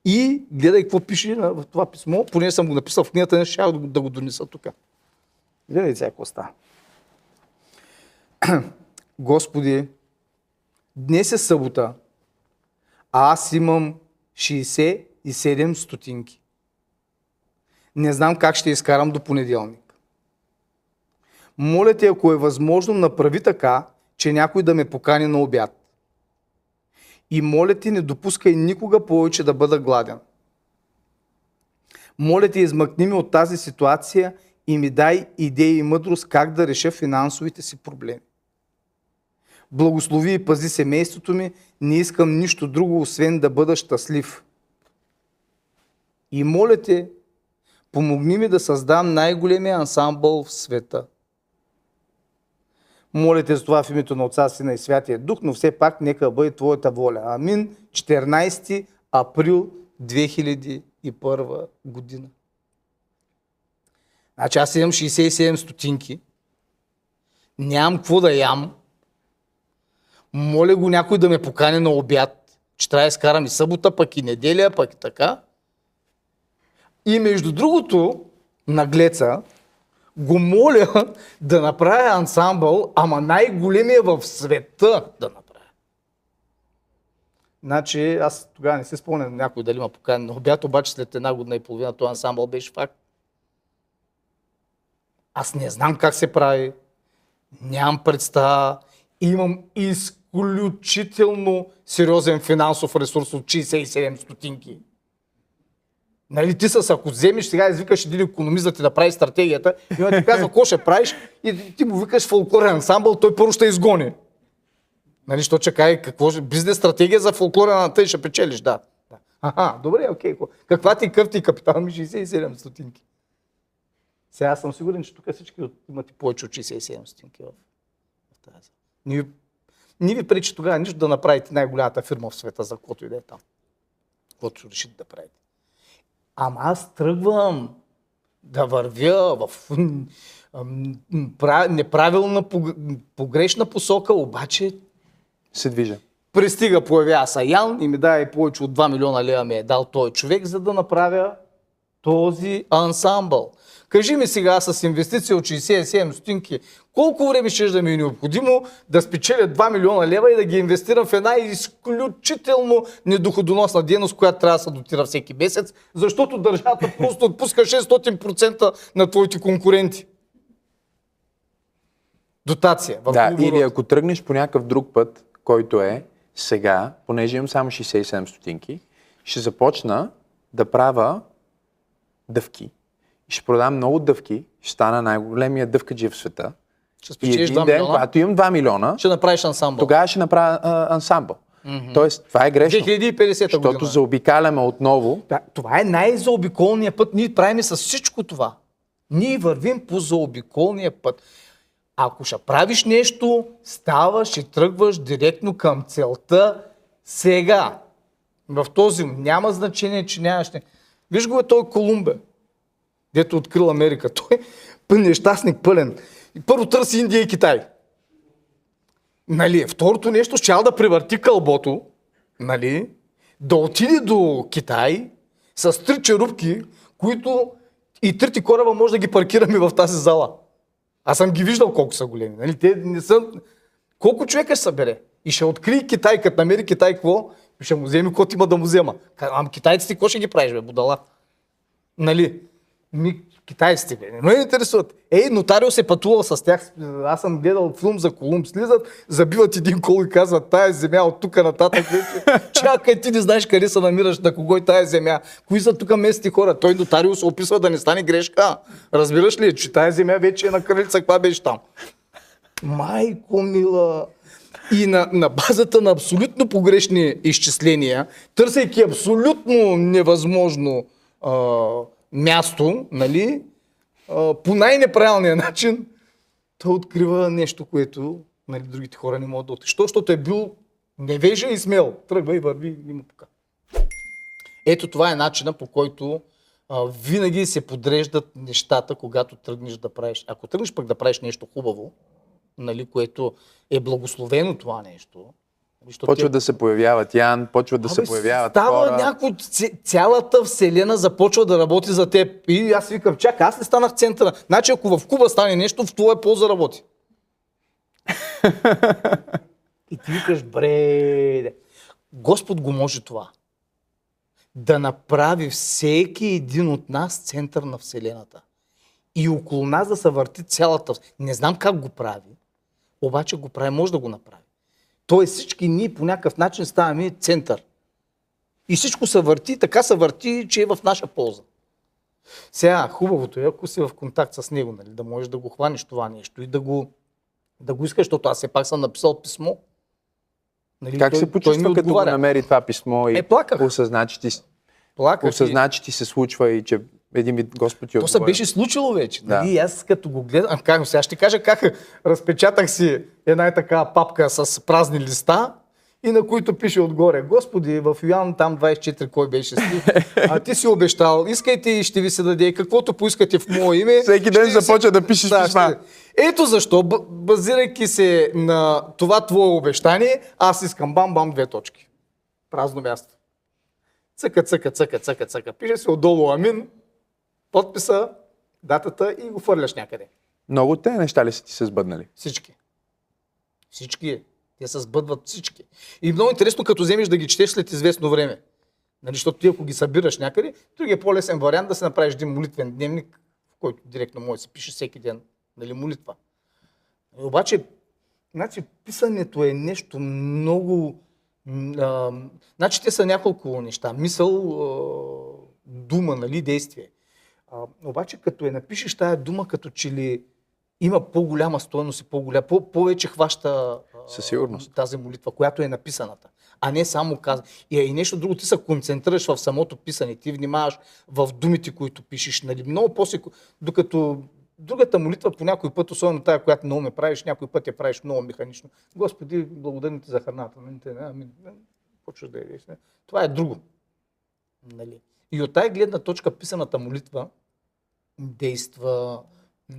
Speaker 1: И гледай какво пише в това писмо, понеже съм го написал в книгата, не ще да, го- да го донеса тук. Гледай сега какво става. Господи, днес е събота, а аз имам 67 стотинки. Не знам как ще изкарам до понеделник. Моля те, ако е възможно, направи така, че някой да ме покани на обяд. И моля ти, не допускай никога повече да бъда гладен. Моля ти, измъкни ме от тази ситуация и ми дай идеи и мъдрост как да реша финансовите си проблеми. Благослови и пази семейството ми, не искам нищо друго, освен да бъда щастлив. И моля те, помогни ми да създам най-големия ансамбъл в света. Моля те за това в името на Отца, Сина и Святия Дух, но все пак нека бъде Твоята воля. Амин. 14 април 2001 година. Значи аз имам 67 стотинки. Нямам какво да ям. Моля го някой да ме покане на обяд, че трябва да изкарам и събота, пък и неделя, пък и така. И между другото, наглеца, го моля да направя ансамбъл, ама най-големия в света да направя. Значи, аз тогава не се спомням някой дали ма покани на обяд, обаче след една година и половина този ансамбъл беше факт. Аз не знам как се прави, нямам представа, имам изключително сериозен финансов ресурс от 67 стотинки. Нали ти с, ако вземеш сега, извикаш един економист да ти да прави стратегията, и ти казва какво ще правиш, и ти му викаш фолклорен ансамбъл, той първо ще изгони. Нали, що чакай, какво бизнес стратегия за фолклорен тъй ще печелиш, да. Аха, добре, окей. Каква ти къв ти капитал ми 67 стотинки. Сега съм сигурен, че тук всички имате повече от 67 стотинки в тази. Не ви, не ви пречи тогава нищо да направите най-голямата фирма в света, за каквото и да е там. Каквото решите да правите. Ама аз тръгвам да вървя в неправилна, пог- погрешна посока, обаче
Speaker 2: Се движа.
Speaker 1: пристига, появява се Ян и ми даде повече от 2 милиона лева ми е дал този човек, за да направя този ансамбъл. Кажи ми сега с инвестиция от 67 стотинки, колко време ще да ми е необходимо да спечеля 2 милиона лева и да ги инвестирам в една изключително недоходоносна дейност, която трябва да се дотира всеки месец, защото държавата просто отпуска 600% на твоите конкуренти. Дотация. в
Speaker 2: Да,
Speaker 1: оборот.
Speaker 2: или ако тръгнеш по някакъв друг път, който е сега, понеже имам само 67 стотинки, ще започна да правя дъвки. Ще продам много дъвки, ще стана най-големия дъвкаджи в света.
Speaker 1: Ще
Speaker 2: И
Speaker 1: спечелиш
Speaker 2: един
Speaker 1: 2
Speaker 2: ден,
Speaker 1: милиона,
Speaker 2: когато имам 2 милиона,
Speaker 1: ще направиш ансамбъл.
Speaker 2: тогава ще направя а, ансамбъл. Тоест, това е грешно.
Speaker 1: 2050
Speaker 2: Защото
Speaker 1: година.
Speaker 2: заобикаляме отново.
Speaker 1: Да, това е най-заобиколният път. Ние правим с всичко това. Ние вървим по заобиколния път. Ако ще правиш нещо, ставаш и тръгваш директно към целта сега. В този няма значение, че нямаш... не- Виж го е той Колумбе, дето открил Америка. Той е нещастник, пълен. Първо търси Индия и Китай. Нали, второто нещо, щял да превърти кълбото, нали, да отиде до Китай с три черупки, които и трите кораба може да ги паркираме в тази зала. Аз съм ги виждал колко са големи. Нали? Те не са... Колко човека ще събере? И ще открие Китай, като намери Китай какво? Ще му вземе каквото има да му взема. Ама китайците какво ще ги правиш, бе, будала? Нали? Китайците, бе, не ме интересуват. Ей, нотариус е пътувал с тях. Аз съм гледал филм за Колумб. Слизат, забиват един кол и казват, тая земя от тук нататък. Чакай, ти не знаеш къде се намираш, на кого е тая земя. Кои са тук местни хора? Той нотариус описва да не стане грешка. Разбираш ли, че тая земя вече е на кралица, каква беше там? Майко мила! И на, на базата на абсолютно погрешни изчисления, търсейки абсолютно невъзможно а, място, нали, по най-неправилния начин, той открива нещо, което нали, другите хора не могат да отишат. Защото е бил невежа и смел. Тръгва и върви и му пука. Ето това е начина по който а, винаги се подреждат нещата, когато тръгнеш да правиш. Ако тръгнеш пък да правиш нещо хубаво, нали, което е благословено това нещо, нали, защото
Speaker 2: Почва
Speaker 1: ти-
Speaker 2: да се появяват Ян, почват да се появяват
Speaker 1: става
Speaker 2: хора.
Speaker 1: ц- цялата вселена започва да работи за теб. И аз викам, чакай, аз не станах центъра. Значи ако в Куба стане нещо, в твоя полза работи. И ти викаш, бре, Господ го може това. Да направи всеки един от нас център на Вселената. И около нас да се върти цялата... Не знам как го прави, обаче го прави, може да го направи. Тоест всички ние по някакъв начин ставаме център. И всичко се върти, така се върти, че е в наша полза. Сега, хубавото е, ако си в контакт с него, нали, да можеш да го хванеш това нещо и да го, да го искаш, защото аз все пак съм написал писмо. Нали,
Speaker 2: Как
Speaker 1: той-
Speaker 2: се
Speaker 1: той
Speaker 2: почувства,
Speaker 1: ми
Speaker 2: като го намери това писмо и
Speaker 1: Е, плаках.
Speaker 2: осъзна, че ти,
Speaker 1: Плаках
Speaker 2: осъзна, че ти се случва и че един вид Господ ти
Speaker 1: То се беше случило вече.
Speaker 2: Да.
Speaker 1: Нали? И аз като го гледам, а, как, сега ще кажа как разпечатах си една е такава папка с празни листа и на които пише отгоре, Господи, в Йоан там 24 кой беше си, а ти си обещал, искайте и ще ви се даде, каквото поискате в мое име.
Speaker 2: Всеки ден
Speaker 1: ви се-
Speaker 2: започва да пишеш писма.
Speaker 1: ще- Ето защо, базирайки се на това твое обещание, аз искам бам-бам две точки. Празно място. Цъка, цъка, цъка, цъка, цъка. Пише се отдолу Амин, подписа, датата и го фърляш някъде.
Speaker 2: Много те неща ли са ти се сбъднали?
Speaker 1: Всички. Всички. Те се сбъдват всички. И много интересно, като вземеш да ги четеш след известно време. Нали, защото ти ако ги събираш някъде, другия е по-лесен вариант да се направиш един молитвен дневник, в който директно може да се пише всеки ден нали, молитва. И обаче, значи, писането е нещо много... А, значи, те са няколко неща. Мисъл, а, дума, нали, действие. А, обаче, като я напишеш тая дума, като че ли има по-голяма стойност и по-голяма, по- повече хваща
Speaker 2: Със сигурност.
Speaker 1: тази молитва, която е написаната, а не само каза. И, и нещо друго, ти се концентрираш в самото писане, ти внимаваш в думите, които пишеш, нали, много после, докато другата молитва по някой път, особено тая, която много ме правиш, някой път я правиш много механично. Господи, благодарим ти за храната. Нали, ами, почваш да ядеш. Това е друго. Нали. И от тая гледна точка писаната молитва действа.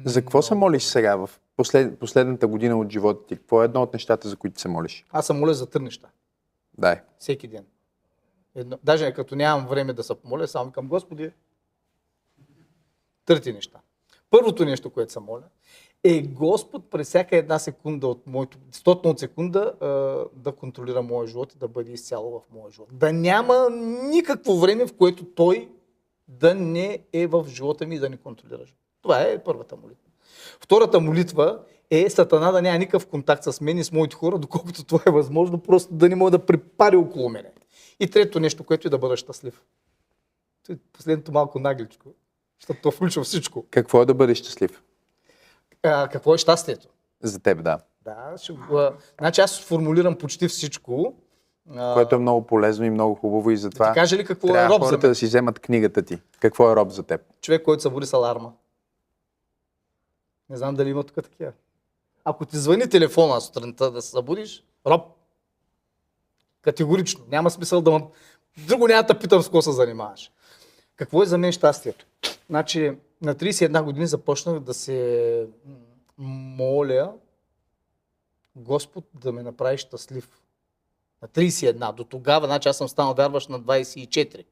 Speaker 2: За какво се молиш сега в послед, последната година от живота ти? Какво е едно от нещата, за които се молиш?
Speaker 1: Аз се моля за три неща.
Speaker 2: Дай.
Speaker 1: Всеки ден. Едно, даже като нямам време да се помоля, само към Господи, трети неща. Първото нещо, което се моля, е Господ през всяка една секунда от моето, стотна от секунда, да контролира моя живот и да бъде изцяло в моя живот. Да няма никакво време, в което Той да не е в живота ми и да не контролира. живота. Това е първата молитва. Втората молитва е Сатана да няма никакъв контакт с мен и с моите хора, доколкото това е възможно, просто да не мога да припари около мене. И трето нещо, което е да бъда щастлив. Е Последното малко нагличко, защото то включва всичко.
Speaker 2: Какво е да бъдеш щастлив?
Speaker 1: А, какво е щастието?
Speaker 2: За теб, да.
Speaker 1: Да, ще Значи аз формулирам почти всичко.
Speaker 2: Което е много полезно и много хубаво и затова
Speaker 1: ти кажа ли какво е
Speaker 2: трябва
Speaker 1: роб за
Speaker 2: хората
Speaker 1: мен?
Speaker 2: да си вземат книгата ти. Какво е роб за теб?
Speaker 1: човек, който събуди с аларма. Не знам дали има тук такива. Ако ти звъни телефона сутринта да се събудиш, роб. Категорично. Няма смисъл да ма... Друго няма да питам с какво се занимаваш. Какво е за мен щастието? Значи, на 31 години започнах да се моля Господ да ме направи щастлив. На 31. До тогава, значи аз съм станал вярващ на 24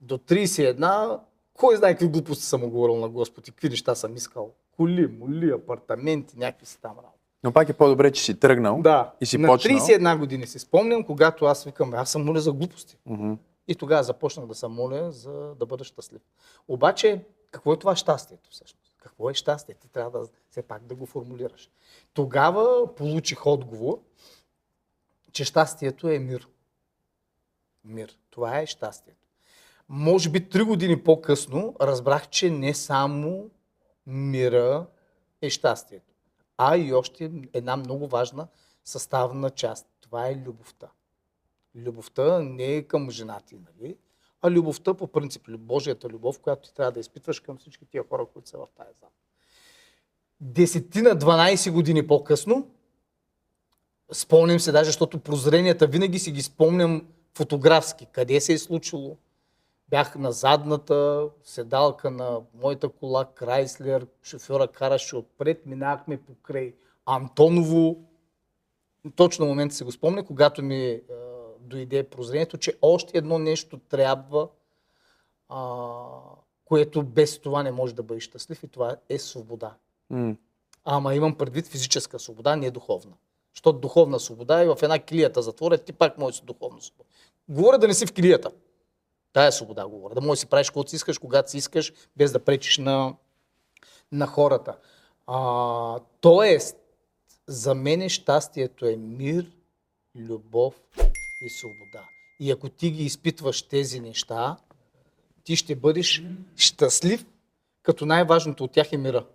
Speaker 1: до 31, кой знае какви глупости съм говорил на Господ и какви неща съм искал. Коли, моли, апартаменти, някакви си там работи.
Speaker 2: Но пак е по-добре, че си тръгнал
Speaker 1: Да,
Speaker 2: и си
Speaker 1: на
Speaker 2: почнал.
Speaker 1: 31 години си спомням, когато аз викам, аз съм моля за глупости.
Speaker 2: Мгм.
Speaker 1: И тогава започнах да се моля за да бъда щастлив. Обаче, какво е това щастието всъщност? Какво е щастие? Ти трябва да все пак да го формулираш. Тогава получих отговор, че щастието е мир. Мир. Това е щастието. Може би три години по-късно разбрах, че не само мира е щастието, а и още една много важна съставна част. Това е любовта. Любовта не е към жена ти, нали? а любовта по принцип, Божията любов, която ти трябва да изпитваш към всички тия хора, които са в тази зала. Десетина, 12 години по-късно, спомням се даже, защото прозренията винаги си ги спомням фотографски, къде се е случило, Бях на задната седалка на моята кола Крайслер, шофьора караше отпред, минахме покрай Антоново. Точно момента се го спомня, когато ми е, дойде прозрението, че още едно нещо трябва, а, което без това не може да бъде щастлив и това е свобода.
Speaker 2: М.
Speaker 1: Ама имам предвид физическа свобода, не духовна. Защото духовна свобода е в една килията затворят, ти пак можеш си духовна свобода. Говоря да не си в килията. Тая е свобода говоря. Да можеш си правиш каквото си искаш, когато си искаш, без да пречиш на, на хората. А, тоест, за мен щастието е мир, любов и свобода. И ако ти ги изпитваш тези неща, ти ще бъдеш щастлив, като най-важното от тях е мира.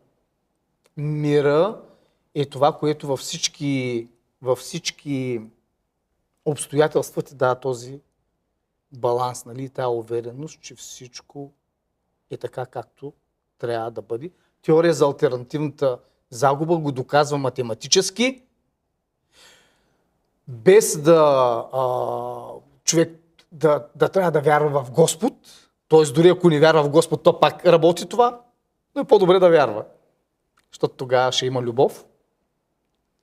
Speaker 1: Мира е това, което във всички, във всички обстоятелства ти дава този баланс, нали, тая увереност, че всичко е така, както трябва да бъде. Теория за альтернативната загуба го доказва математически, без да а, човек да, да трябва да вярва в Господ, т.е. дори ако не вярва в Господ, то пак работи това, но е по-добре да вярва. Защото тогава ще има любов,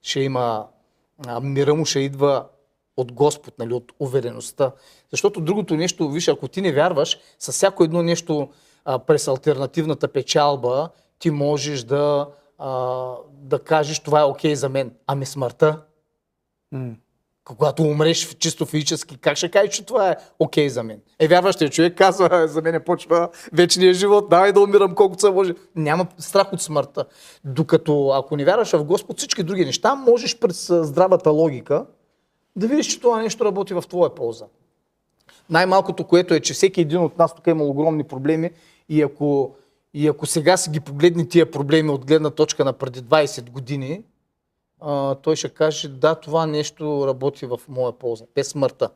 Speaker 1: ще има а, мира му ще идва от Господ, нали, от увереността. Защото другото нещо, виж, ако ти не вярваш, с всяко едно нещо а, през альтернативната печалба, ти можеш да, а, да кажеш това е окей за мен. Ами смъртта,
Speaker 2: М.
Speaker 1: когато умреш чисто физически, как ще кажеш, че това е окей за мен? Е, вярващия човек казва, за мен почва вечния живот, давай да умирам колкото се може. Няма страх от смъртта. Докато ако не вярваш в Господ, всички други неща, можеш през здравата логика да видиш, че това нещо работи в твоя полза. Най-малкото, което е, че всеки един от нас тук е имал огромни проблеми и ако, и ако сега си ги погледне тия проблеми от гледна точка на преди 20 години, а, той ще каже, да, това нещо работи в моя полза. Без смъртта.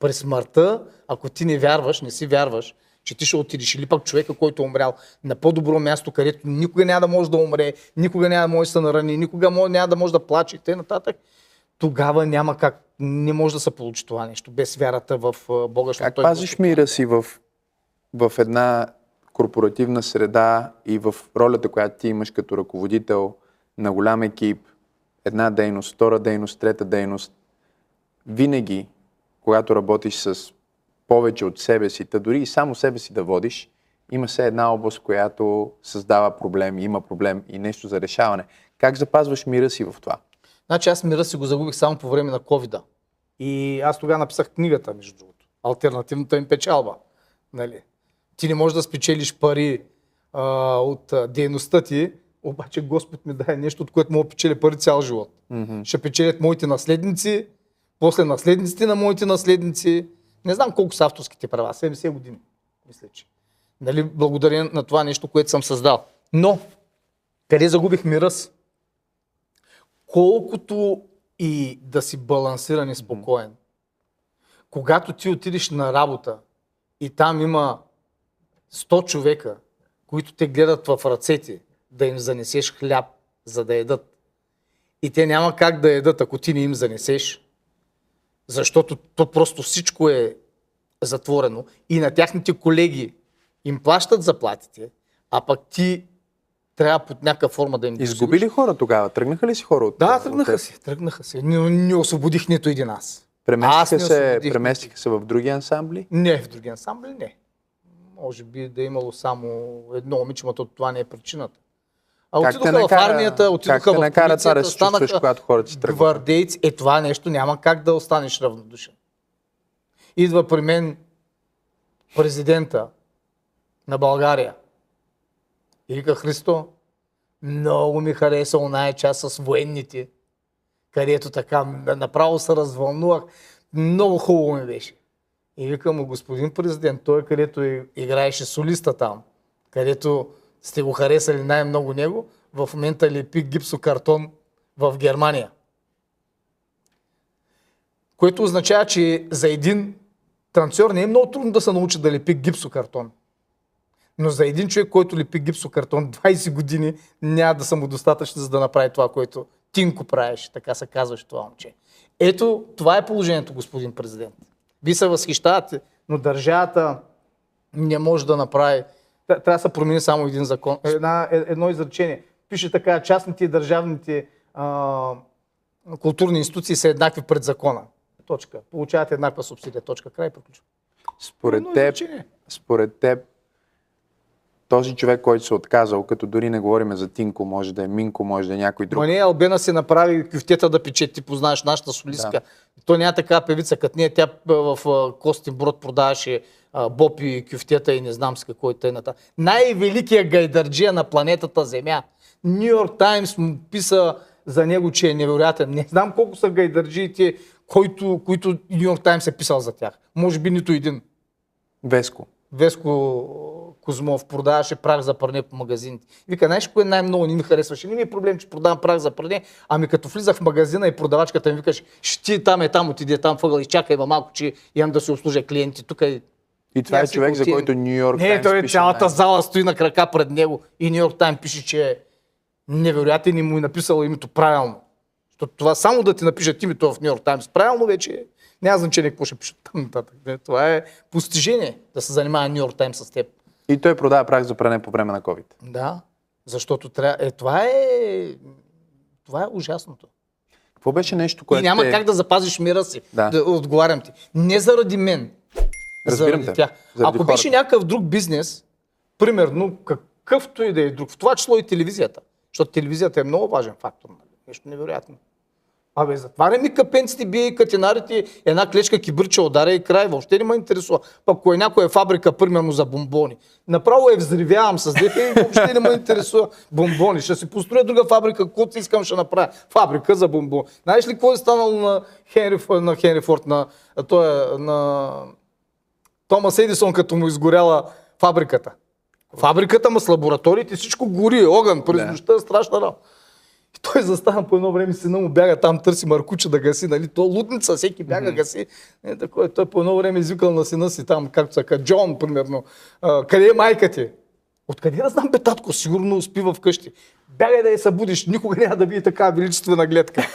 Speaker 1: През смъртта, ако ти не вярваш, не си вярваш, че ти ще отидеш или пък човека, който е умрял на по-добро място, където никога няма да може да умре, никога няма да може да се нарани, никога няма да може да плаче и т.н. Тогава няма как, не може да се получи това нещо без вярата в Бога.
Speaker 2: Как
Speaker 1: той
Speaker 2: пазиш
Speaker 1: Господ.
Speaker 2: мира си в, в една корпоративна среда и в ролята, която ти имаш като ръководител на голям екип, една дейност, втора дейност, трета дейност, винаги, когато работиш с повече от себе си, та дори и само себе си да водиш, има се една област, която създава проблем, има проблем и нещо за решаване. Как запазваш мира си в това?
Speaker 1: Значи аз мира си го загубих само по време на ковида. И аз тогава написах книгата, между другото. Альтернативната им печалба. Нали? Ти не можеш да спечелиш пари а, от дейността ти, обаче Господ ми даде нещо, от което мога да печеля пари цял живот.
Speaker 2: Mm-hmm.
Speaker 1: Ще печелят моите наследници, после наследниците на моите наследници. Не знам колко са авторските права, 70 години, мисля, че. Нали, благодаря на това нещо, което съм създал. Но, къде загубих мира си? Колкото и да си балансиран и спокоен, когато ти отидеш на работа и там има 100 човека, които те гледат в ръцете, да им занесеш хляб, за да едат. И те няма как да едат, ако ти не им занесеш. Защото то просто всичко е затворено. И на тяхните колеги им плащат заплатите, а пък ти трябва под някаква форма да им ги
Speaker 2: Изгуби ли хора тогава? Тръгнаха ли си хора от
Speaker 1: Да,
Speaker 2: от
Speaker 1: тръгнаха
Speaker 2: теб?
Speaker 1: си, тръгнаха си. Не, не освободих нито един аз. Аз
Speaker 2: Преместиха
Speaker 1: не
Speaker 2: се, преместиха се в други ансамбли?
Speaker 1: Не, в други ансамбли не. Може би да е имало само едно момиче, но то това не е причината. А
Speaker 2: Как
Speaker 1: отидоха в
Speaker 2: накара-
Speaker 1: армията, отидоха в
Speaker 2: това да
Speaker 1: полицията,
Speaker 2: се чувстваш,
Speaker 1: станаха
Speaker 2: когато хората тръгват?
Speaker 1: гвардейци. Е, това нещо няма как да останеш равнодушен. Идва при мен президента на България. И вика Христо, много ми хареса оная част с военните, където така направо се развълнувах. Много хубаво ми беше. И викам му, господин президент, той където играеше солиста там, където сте го харесали най-много него, в момента лепи гипсокартон в Германия. Което означава, че за един танцор не е много трудно да се научи да лепи гипсокартон. Но за един човек, който лепи гипсокартон 20 години, няма да са му достатъчно, за да направи това, което Тинко правеше. Така се казваше това момче. Ето, това е положението, господин президент. Вие се възхищавате, но държавата не може да направи. Трябва да се промени само един закон. Една, е- едно изречение. Пише така, частните и държавните а, културни институции са еднакви пред закона. Точка. Получават еднаква субсидия. Точка. Край. Приключва.
Speaker 2: Според
Speaker 1: Едно
Speaker 2: теб,
Speaker 1: изречение.
Speaker 2: според теб, този човек, който се е отказал, като дори не говорим за Тинко, може да е Минко, може да е някой друг.
Speaker 1: Ма не, Албена си направи кюфтета да пече, ти познаваш нашата солистка. Да. То няма такава певица, като ние. Тя в Костин Брод продаваше а, бопи, кюфтета и не знам с какво и тъй ната. Най-великият гайдарджия на планетата Земя. Нью Йорк Таймс му писа за него, че е невероятен. Не знам колко са гайдарджиите, които, които Нью Йорк Таймс е писал за тях. Може би нито един.
Speaker 2: Веско.
Speaker 1: Веско Козмов продаваше прах за пране по магазините. Вика, знаеш кое най-много не ми харесваше? Не ми е проблем, че продавам прах за пране, ами като влизах в магазина и продавачката ми викаш, ще ти там е там, отиде там въгъл и чакай ма малко, че имам да се обслужа клиенти тук. И...
Speaker 2: И това е човек, за който Нью Йорк
Speaker 1: Не, той
Speaker 2: пише
Speaker 1: цялата
Speaker 2: най-
Speaker 1: зала стои на крака пред него и Нью Йорк Тайм пише, че е невероятен и му е написал името правилно. Защото това само да ти напишат името в Нью Йорк Таймс правилно вече няма значение какво ще пишат там нататък. Не, Това е постижение да се занимава Нью Йорк Таймс с теб.
Speaker 2: И той продава прах за пране по време на COVID.
Speaker 1: Да, защото трябва. Е, това е. Това е ужасното.
Speaker 2: Какво беше нещо,
Speaker 1: И
Speaker 2: което
Speaker 1: няма
Speaker 2: те-
Speaker 1: как да запазиш мира си.
Speaker 2: Да.
Speaker 1: да отговарям ти. Не заради мен.
Speaker 2: Разбирам
Speaker 1: заради
Speaker 2: те.
Speaker 1: тях.
Speaker 2: Заради
Speaker 1: Ако беше
Speaker 2: хората.
Speaker 1: някакъв друг бизнес, примерно какъвто и да е друг, в това число и телевизията, защото телевизията е много важен фактор. нали? Нещо невероятно. Абе, затваря ми капенците, бие и катинарите, една клечка кибърче ударя и край. Въобще не ме интересува. Пък ако е някоя фабрика, примерно за бомбони, направо я взривявам с дека и въобще не ме интересува бомбони. Ще си построя друга фабрика, каквото искам ще направя. Фабрика за бомбони. Знаеш ли какво е станало на Хенри, на Хенри Форд, на, той, на Томас Едисон, като му изгоряла фабриката? Фабриката, ма с лабораториите, всичко гори, огън, през
Speaker 2: Да.
Speaker 1: нощта, страшна работа. И той застана по едно време, сина му бяга там, търси Маркуча да гаси, нали? То лудница, всеки бяга гаси. Е, такова, той по едно време извикал на сина си там, както казва, Джон, примерно. А, къде е майка ти? Откъде да знам, бе, татко, сигурно спива вкъщи. Бягай да я събудиш, никога няма да види така величествена гледка.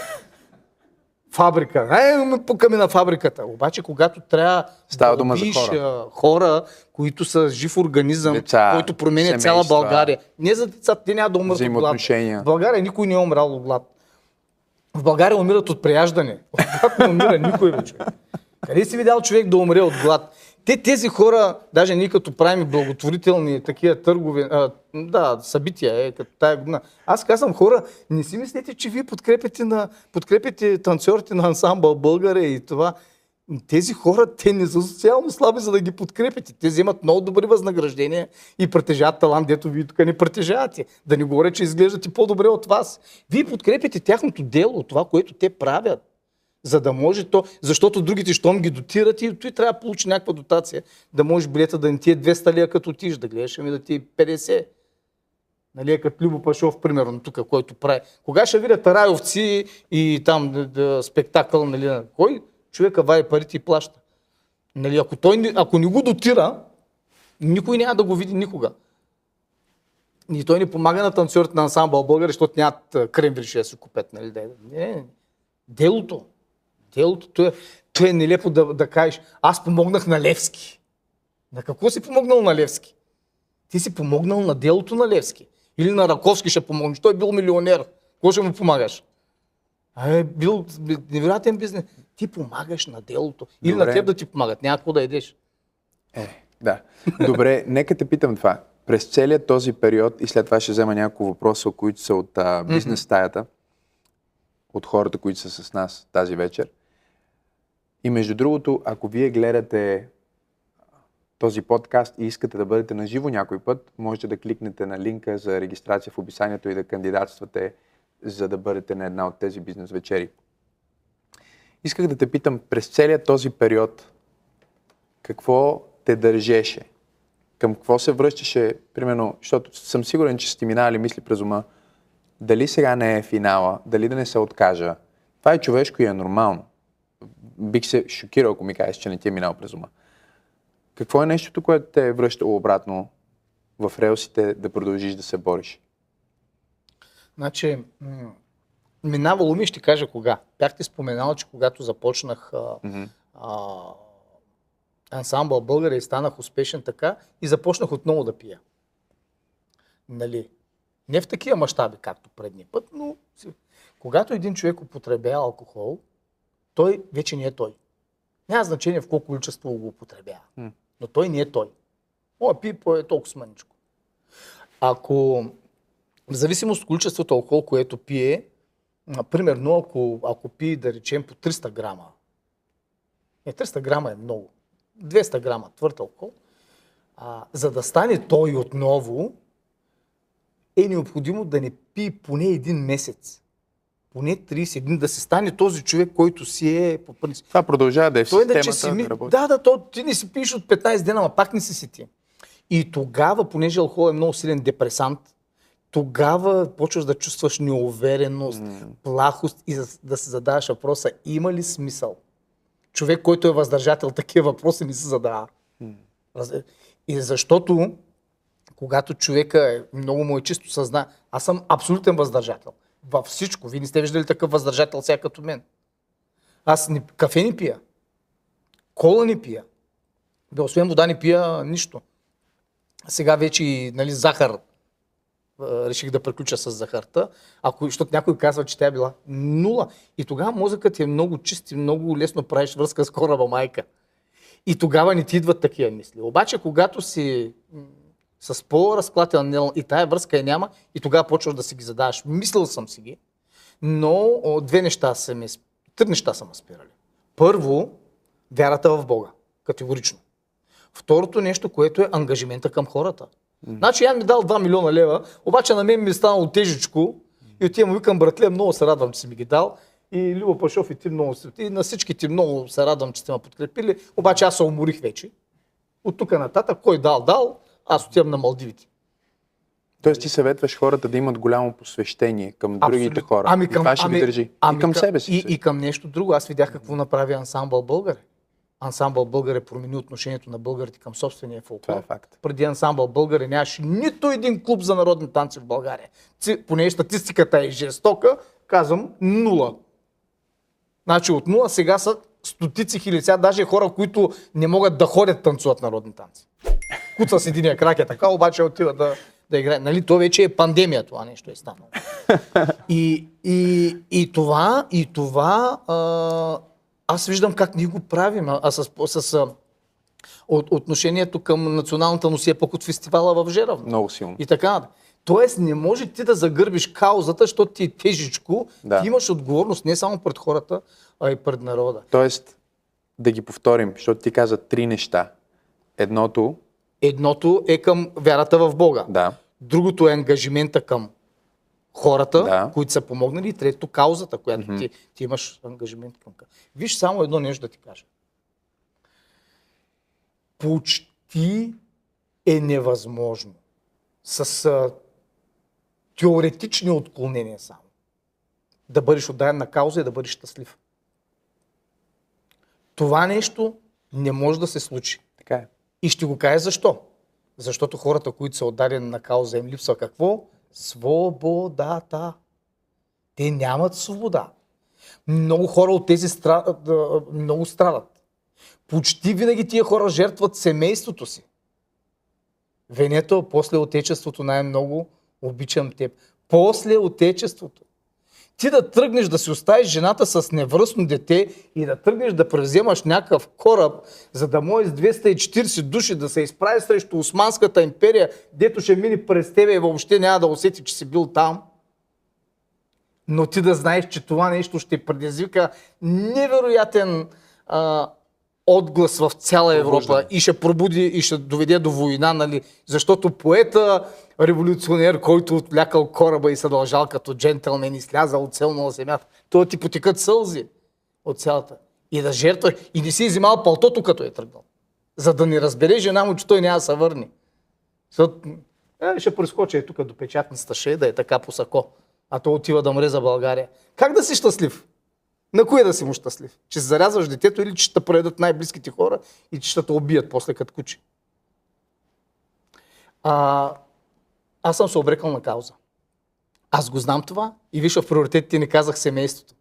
Speaker 1: Фабрика. Ай, ме пукаме на фабриката. Обаче, когато трябва
Speaker 2: Става
Speaker 1: да убиеш,
Speaker 2: хора.
Speaker 1: хора, които са жив организъм,
Speaker 2: Деца,
Speaker 1: който променя
Speaker 2: семейства.
Speaker 1: цяла България. Не за децата, те няма да умрат от глад. В България никой не е умрал от глад. В България умират от преяждане. От глад не умира никой вече. Къде си видял човек да умре от глад? Те, тези хора, даже ние като правим благотворителни такива търгове, а, да, събития, е, като тая година. Аз казвам хора, не си мислете, че вие подкрепяте, на, подкрепяте танцорите на ансамбъл България и това. Тези хора, те не са социално слаби, за да ги подкрепите. Те вземат много добри възнаграждения и притежават талант, дето вие тук не притежавате. Да не говоря, че изглеждате по-добре от вас. Вие подкрепяте тяхното дело, това, което те правят. За да може то, защото другите, щом ги дотират, и той трябва да получи някаква дотация, да може билета да не ти е 200 лия като отиш, да гледаш, ами да ти е 50. Нали, е като Любо Пашов, примерно, тук, който прави. Кога ще видят райовци и там да, да, спектакъл, нали, на кой човека вади парите и плаща. Нали, ако, той, ако не го дотира, никой няма да го види никога. И той не помага на танцорите на ансамбъл българи, защото нямат кремвирши да си купят. Нали? Не, не. Делото. Делото, то е, то е нелепо да, да кажеш, аз помогнах на Левски. На какво си помогнал на Левски? Ти си помогнал на делото на Левски. Или на Раковски ще помогнеш. Той е бил милионер. Какво ще му помагаш? А е бил невероятен бизнес. Ти помагаш на делото. Или
Speaker 2: Добре.
Speaker 1: на теб да ти помагат. Няма какво да едеш.
Speaker 2: Е, да. Добре, нека те питам това. През целият този период, и след това ще взема няколко въпроса, които са от а, бизнес стаята, от хората, които са с нас тази вечер. И между другото, ако вие гледате този подкаст и искате да бъдете на живо някой път, можете да кликнете на линка за регистрация в описанието и да кандидатствате, за да бъдете на една от тези бизнес вечери. Исках да те питам, през целият този период, какво те държеше? Към какво се връщаше, примерно, защото съм сигурен, че сте минали мисли през ума, дали сега не е финала, дали да не се откажа. Това е човешко и е нормално. Бих се шокирал, ако ми кажеш, че не ти е минал през ума. Какво е нещото, което те е връщало обратно в релсите да продължиш да се бориш?
Speaker 1: Значи, м- минавало ми, ще кажа кога. Бяхте споменал, че когато започнах а,
Speaker 2: Мгм.
Speaker 1: а, ансамбъл българи и станах успешен така и започнах отново да пия. Нали? Не в такива мащаби, както предния път, но когато един човек употребява алкохол, той вече не е той. Няма значение в колко количество го употребява. Но той не е той. Моя пи по е толкова мъничко. Ако, в зависимост от количеството алкохол, което пие, примерно ако, ако пие, да речем, по 300 грама, не, 300 грама е много, 200 грама твърд алкохол, а, за да стане той отново, е необходимо да не пие поне един месец. Поне 30 дни, да се стане този човек, който си е по принцип.
Speaker 2: Това продължава да е в
Speaker 1: Той
Speaker 2: системата,
Speaker 1: иначе си ми...
Speaker 2: да работи.
Speaker 1: Да, да, то, ти не си пиеш от 15 дена, ама пак не си си ти. И тогава, понеже алкохол е много силен депресант, тогава почваш да чувстваш неувереност, плахост и за- да се задаваш въпроса, има ли смисъл? Човек, който е въздържател, такива въпроси не се задава. Раз- И защото, когато човека е, много му е чисто съзна, аз съм абсолютен въздържател. Във всичко. Вие не сте виждали такъв въздържател сега като мен. Аз не, кафе не пия. Кола не пия. Бе, освен вода не пия нищо. Сега вече нали, захар реших да приключа с захарта, ако, защото някой казва, че тя е била нула. И тогава мозъкът е много чист и много лесно правиш връзка с кораба майка. И тогава не ти идват такива мисли. Обаче, когато си с по-разклатен нел и тая връзка я няма, и тогава почваш да си ги задаваш. Мислил съм си ги, но о, две неща са сп- три неща са ме спирали. Първо, вярата в Бога. Категорично. Второто нещо, което е ангажимента към хората. Значи, Ян ми дал 2 милиона лева, обаче на мен ми е станало тежичко и отивам, викам, братле, много се радвам, че си ми ги дал. И Любо Пашов и ти много се... И на всички ти много се радвам, че сте ме подкрепили, обаче аз се уморих вече. От тук нататък, кой дал, дал, аз отивам на Малдивите.
Speaker 2: Тоест ти съветваш хората да имат голямо посвещение към другите
Speaker 1: Абсолютно.
Speaker 2: хора.
Speaker 1: Ами
Speaker 2: и
Speaker 1: към,
Speaker 2: това ще
Speaker 1: ами,
Speaker 2: ги държи.
Speaker 1: Ами
Speaker 2: и към
Speaker 1: към,
Speaker 2: себе си.
Speaker 1: И, и към нещо друго. Аз видях какво направи ансамбъл Българи. Ансамбъл Българи промени отношението на българите към собствения фолклор.
Speaker 2: Това е факт.
Speaker 1: Преди ансамбъл Българи нямаше нито един клуб за народни танци в България. Ци- Понеже статистиката е жестока, казвам нула. Значи от нула сега са стотици хиляди. Даже хора, които не могат да ходят танцуват народни танци. Куца с единия крак е така, обаче отива да, да играе. Нали, то вече е пандемия, това нещо е станало. И, и, и това, и това а, аз виждам как ние го правим. А, с, с от, отношението към националната носия пък от фестивала в Жеравно.
Speaker 2: Много силно.
Speaker 1: И така. Тоест не може ти да загърбиш каузата, защото ти е тежичко.
Speaker 2: Да.
Speaker 1: Ти имаш отговорност не само пред хората, а и пред народа.
Speaker 2: Тоест, да ги повторим, защото ти каза три неща. Едното,
Speaker 1: Едното е към вярата в Бога.
Speaker 2: да,
Speaker 1: Другото е ангажимента към хората,
Speaker 2: Да.
Speaker 1: които са помогнали. И трето, каузата, която ти, ти имаш ангажимент към. Виж само едно нещо да ти кажа. Почти е невъзможно с а, теоретични отклонения само да бъдеш отдаден на кауза и да бъдеш щастлив. Това нещо не може да се случи. И ще го кажа защо. Защото хората, които са отдадени на кауза, им липсва какво? Свободата. Те нямат свобода. Много хора от тези стра... много страдат. Почти винаги тия хора жертват семейството си. Венето, после отечеството най-много обичам теб. После отечеството. Ти да тръгнеш да си оставиш жената с невръстно дете и да тръгнеш да превземаш някакъв кораб, за да може с 240 души да се изправи срещу Османската империя, дето ще мине през тебе и въобще няма да усети, че си бил там. Но ти да знаеш, че това нещо ще предизвика невероятен а, отглас в цяла Европа
Speaker 2: Пробуждане.
Speaker 1: и ще пробуди и ще доведе до война, нали? Защото поета, революционер, който отвлякал кораба и се дължал като джентълмен и слязал целно на земята, той ти потекат сълзи от цялата. И да жертва. И не си взимал палтото, като е тръгнал. За да не разбере жена му, че той няма да се върне. Защото, е, ще прескочи е тук до печатницата, ще е да е така по сако. А то отива да мре за България. Как да си щастлив? На кое да си му щастлив? Че зарязваш детето или че ще те предадат най-близките хора и че ще те убият после като куче? А, аз съм се обрекал на кауза. Аз го знам това и виж в приоритетите не казах семейството.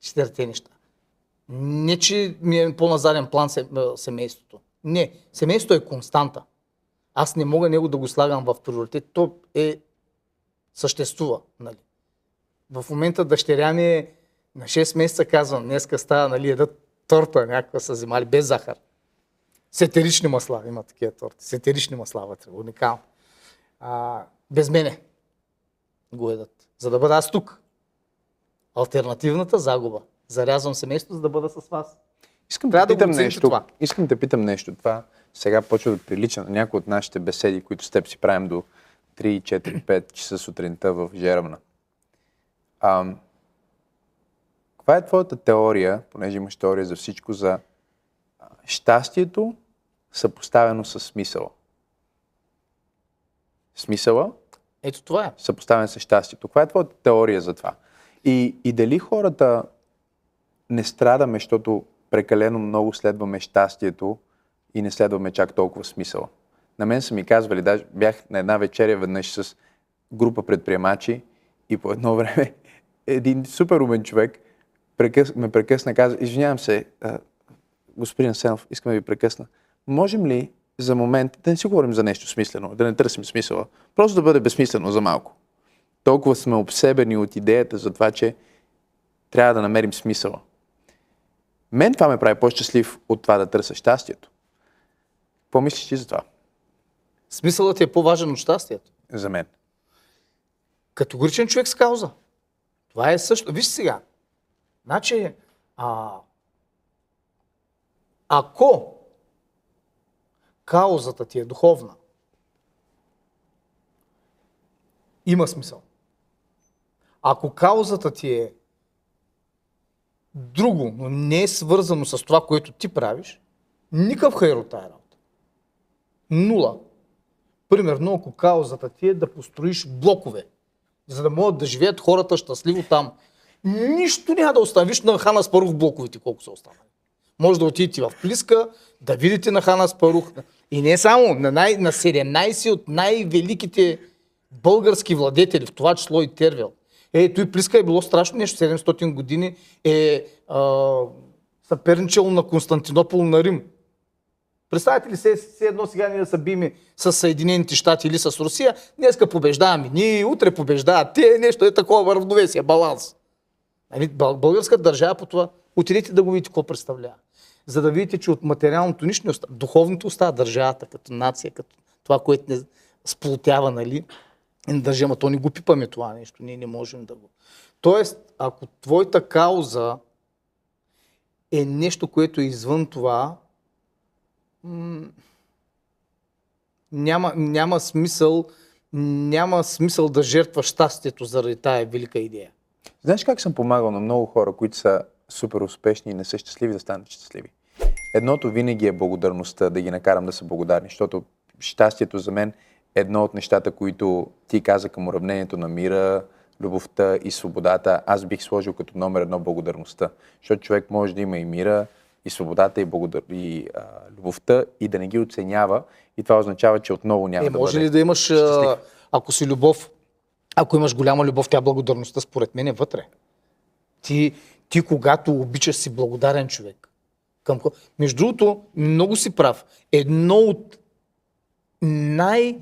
Speaker 1: Четирите неща. Не, че ми е по-назаден план семейството. Не, семейството е константа. Аз не мога него да го слагам в приоритет. То е съществува. Нали. В момента дъщеря ми е на 6 месеца казвам, днеска става, нали, едат торта някаква са взимали без захар. Сетерични масла, има такива торти. Сетерични масла вътре, уникално. А, без мене го едат. За да бъда аз тук. Альтернативната загуба. Зарязвам семейството, за да бъда с вас.
Speaker 2: Искам
Speaker 1: Трябва
Speaker 2: да
Speaker 1: да
Speaker 2: питам
Speaker 1: го
Speaker 2: нещо.
Speaker 1: това.
Speaker 2: Искам да питам нещо. Това сега почва да прилича на някои от нашите беседи, които с теб си правим до 3, 4, 5 часа сутринта в Жеравна. Ам, каква е твоята теория, понеже имаш теория за всичко, за щастието съпоставено с смисъла? Смисъла
Speaker 1: Ето това е.
Speaker 2: съпоставен с щастието. Каква е твоята теория за това? И, и дали хората не страдаме, защото прекалено много следваме щастието и не следваме чак толкова смисъла? На мен са ми казвали, даже бях на една вечеря веднъж с група предприемачи и по едно време един супер умен човек прекъс, ме прекъсна каза, извинявам се, а, господин Сенов, искам да ви прекъсна. Можем ли за момент да не си говорим за нещо смислено, да не търсим смисъла, просто да бъде безсмислено за малко? Толкова сме обсебени от идеята за това, че трябва да намерим смисъла. Мен това ме прави по-щастлив от това да търся щастието. Какво мислиш ти за това?
Speaker 1: Смисълът е по-важен от щастието.
Speaker 2: За мен.
Speaker 1: Категоричен човек с кауза. Това е също. Виж сега. Значи, а, ако каузата ти е духовна, има смисъл. Ако каузата ти е друго, но не е свързано с това, което ти правиш, никакъв хайр от работа. Нула. Примерно, ако каузата ти е да построиш блокове, за да могат да живеят хората щастливо там, нищо няма да остане. Виж на Хана Спарух блоковете колко са останали. Може да отидете в Плиска, да видите на Хана Спарух. И не само, на, най, на 17 от най-великите български владетели, в това число и Тервел. Е, той Плиска е било страшно нещо, 700 години е а, съперничало на Константинопол на Рим. Представете ли се, се едно сега ние да се биме с Съединените щати или с Русия, днеска побеждаваме ние, утре побеждават те, нещо е такова равновесие, баланс. Нали, бъл- българската държава по това, отидете да го видите какво представлява. За да видите, че от материалното нищо не остава. Духовното остава държавата като нация, като това, което не сплотява, нали? И не държи, то не го пипаме това нещо, ние не можем да го. Тоест, ако твоята кауза е нещо, което е извън това, няма, няма смисъл няма смисъл да жертваш щастието заради тая велика идея.
Speaker 2: Знаеш как съм помагал на много хора, които са супер успешни и не са щастливи, да станат щастливи? Едното винаги е благодарността, да ги накарам да са благодарни, защото щастието за мен е едно от нещата, които ти каза към уравнението на мира, любовта и свободата. Аз бих сложил като номер едно благодарността, защото човек може да има и мира, и свободата, и, благодар... и а, любовта, и да не ги оценява. И това означава, че отново няма
Speaker 1: Е,
Speaker 2: да
Speaker 1: може
Speaker 2: бъде
Speaker 1: ли да имаш,
Speaker 2: щастлив.
Speaker 1: ако си любов, ако имаш голяма любов, тя благодарността според мен е вътре. Ти, ти когато обичаш си благодарен човек. Към... Между другото, много си прав. Едно от най-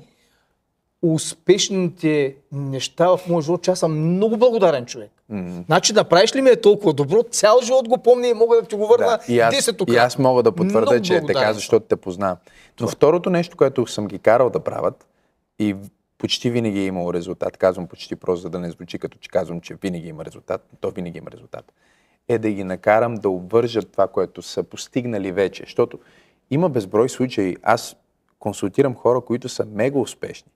Speaker 1: успешните неща в моя живот, че аз съм много благодарен човек. Mm-hmm. Значи, направиш ли ми е толкова добро, цял живот го помня и мога да ти го върна
Speaker 2: Да, и, аз,
Speaker 1: 10
Speaker 2: и аз мога да потвърдя,
Speaker 1: Много
Speaker 2: че е така, защото те познавам. Но второто нещо, което съм ги карал да правят и почти винаги е имало резултат, казвам почти просто, за да не звучи като че казвам, че винаги има резултат, то винаги има резултат, е да ги накарам да обвържат това, което са постигнали вече. Защото има безброй случаи. Аз консултирам хора, които са мега успешни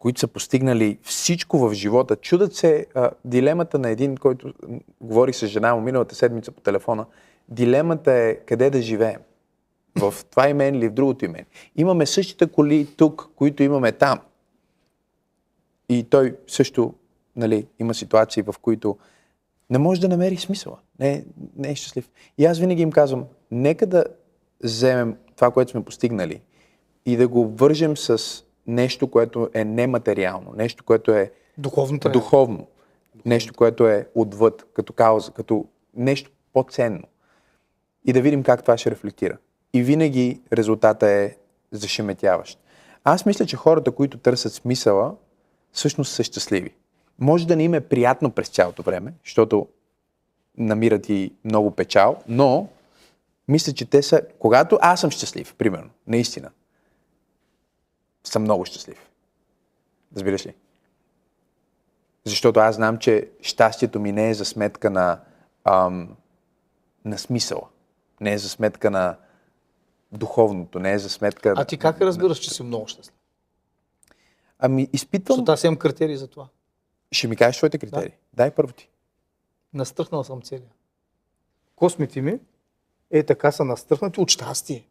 Speaker 2: които са постигнали всичко в живота. Чудат се а, дилемата на един, който говорих с жена му миналата седмица по телефона. Дилемата е къде да живеем. В това име или в другото име. Имаме същите коли тук, които имаме там. И той също нали, има ситуации, в които не може да намери смисъла. Не, не е щастлив. И аз винаги им казвам, нека да вземем това, което сме постигнали и да го вържем с нещо, което е нематериално, нещо, което е
Speaker 1: Духовната е.
Speaker 2: духовно, нещо, което е отвъд, като кауза, като нещо по-ценно. И да видим как това ще рефлектира. И винаги резултата е зашеметяващ. Аз мисля, че хората, които търсят смисъла, всъщност са щастливи. Може да не им е приятно през цялото време, защото намират и много печал, но мисля, че те са... Когато аз съм щастлив, примерно, наистина, съм много щастлив. Разбираш ли? Защото аз знам, че щастието ми не е за сметка на, ам, на смисъла. Не е за сметка на духовното, не е за сметка...
Speaker 1: А ти как разбираш, че си много щастлив?
Speaker 2: Ами, изпитвам...
Speaker 1: Защото аз имам критерии за това.
Speaker 2: Ще ми кажеш своите критерии. Да. Дай първо ти.
Speaker 1: Настръхнал съм целия. Космите ми е така са настръхнати от щастие.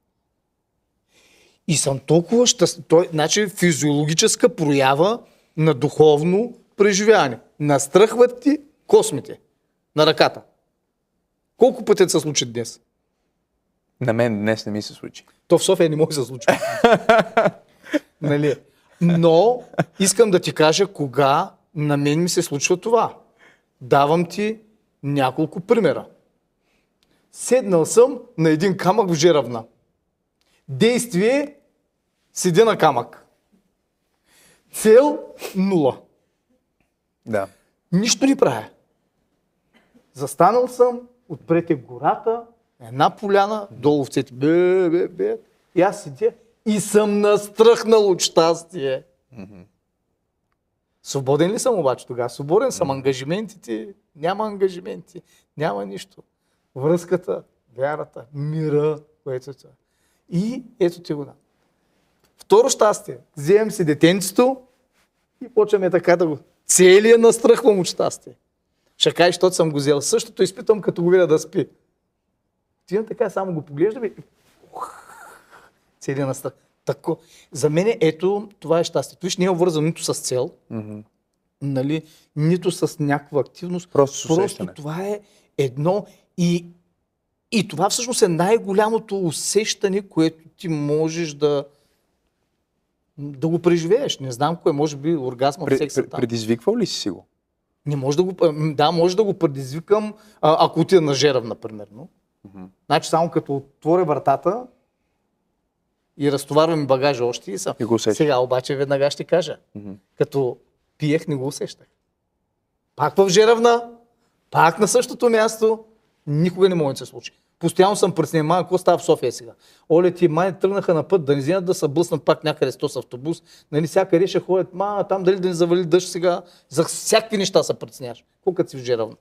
Speaker 1: И съм толкова щастлив. Той, значи, физиологическа проява на духовно преживяване. Настръхват ти космите на ръката. Колко пъти се случи днес?
Speaker 2: На мен днес не ми се случи.
Speaker 1: То в София не може да се случи. нали? Но искам да ти кажа кога на мен ми се случва това. Давам ти няколко примера. Седнал съм на един камък в жеравна. Действие седи на камък. Цел нула.
Speaker 2: Да.
Speaker 1: Нищо не правя. Застанал съм, отпред е гората, една поляна, долу овцете, бе, бе, бе. И аз седя и съм настръхнал от щастие. Свободен ли съм обаче тогава? Свободен съм. Ангажиментите, няма ангажименти, няма нищо. Връзката, вярата, мира, което е това. И ето ти го да. Второ щастие. Вземем си детенцето и почваме така да го... Целият настръхвам от щастие. Ще кажеш, защото съм го взел. Същото изпитвам, като го видя да спи. Отивам така, само го поглеждам и... Целият настръх. Тако. За мен ето това е щастието. Виж, не е обвързано нито с цел,
Speaker 2: Мгм.
Speaker 1: нали, нито с някаква активност.
Speaker 2: Просто
Speaker 1: Просто
Speaker 2: усещане.
Speaker 1: това е едно и, и това всъщност е най-голямото усещане, което ти можеш да, да го преживееш. Не знам кое, може би оргазма в секса
Speaker 2: пре-
Speaker 1: там.
Speaker 2: предизвиквал ли си си го?
Speaker 1: Не може да го, да, може да го предизвикам, а, ако отида на жерав, например. Но. Значи само като отворя вратата и разтоварвам багажа още и съм.
Speaker 2: И го усещаш.
Speaker 1: Сега обаче веднага ще кажа. Като пиех, не го усещах. Пак в жеравна, пак на същото място, никога не може да се случи. Постоянно съм преценен, ма, какво става в София сега? Оле, ти май тръгнаха на път да не вземат да се блъснат пак някъде с този автобус. Нали, всякъде ще ходят, ма, там дали да не завали дъжд сега. За всякакви неща се преценяваш. Колко си в жеравна.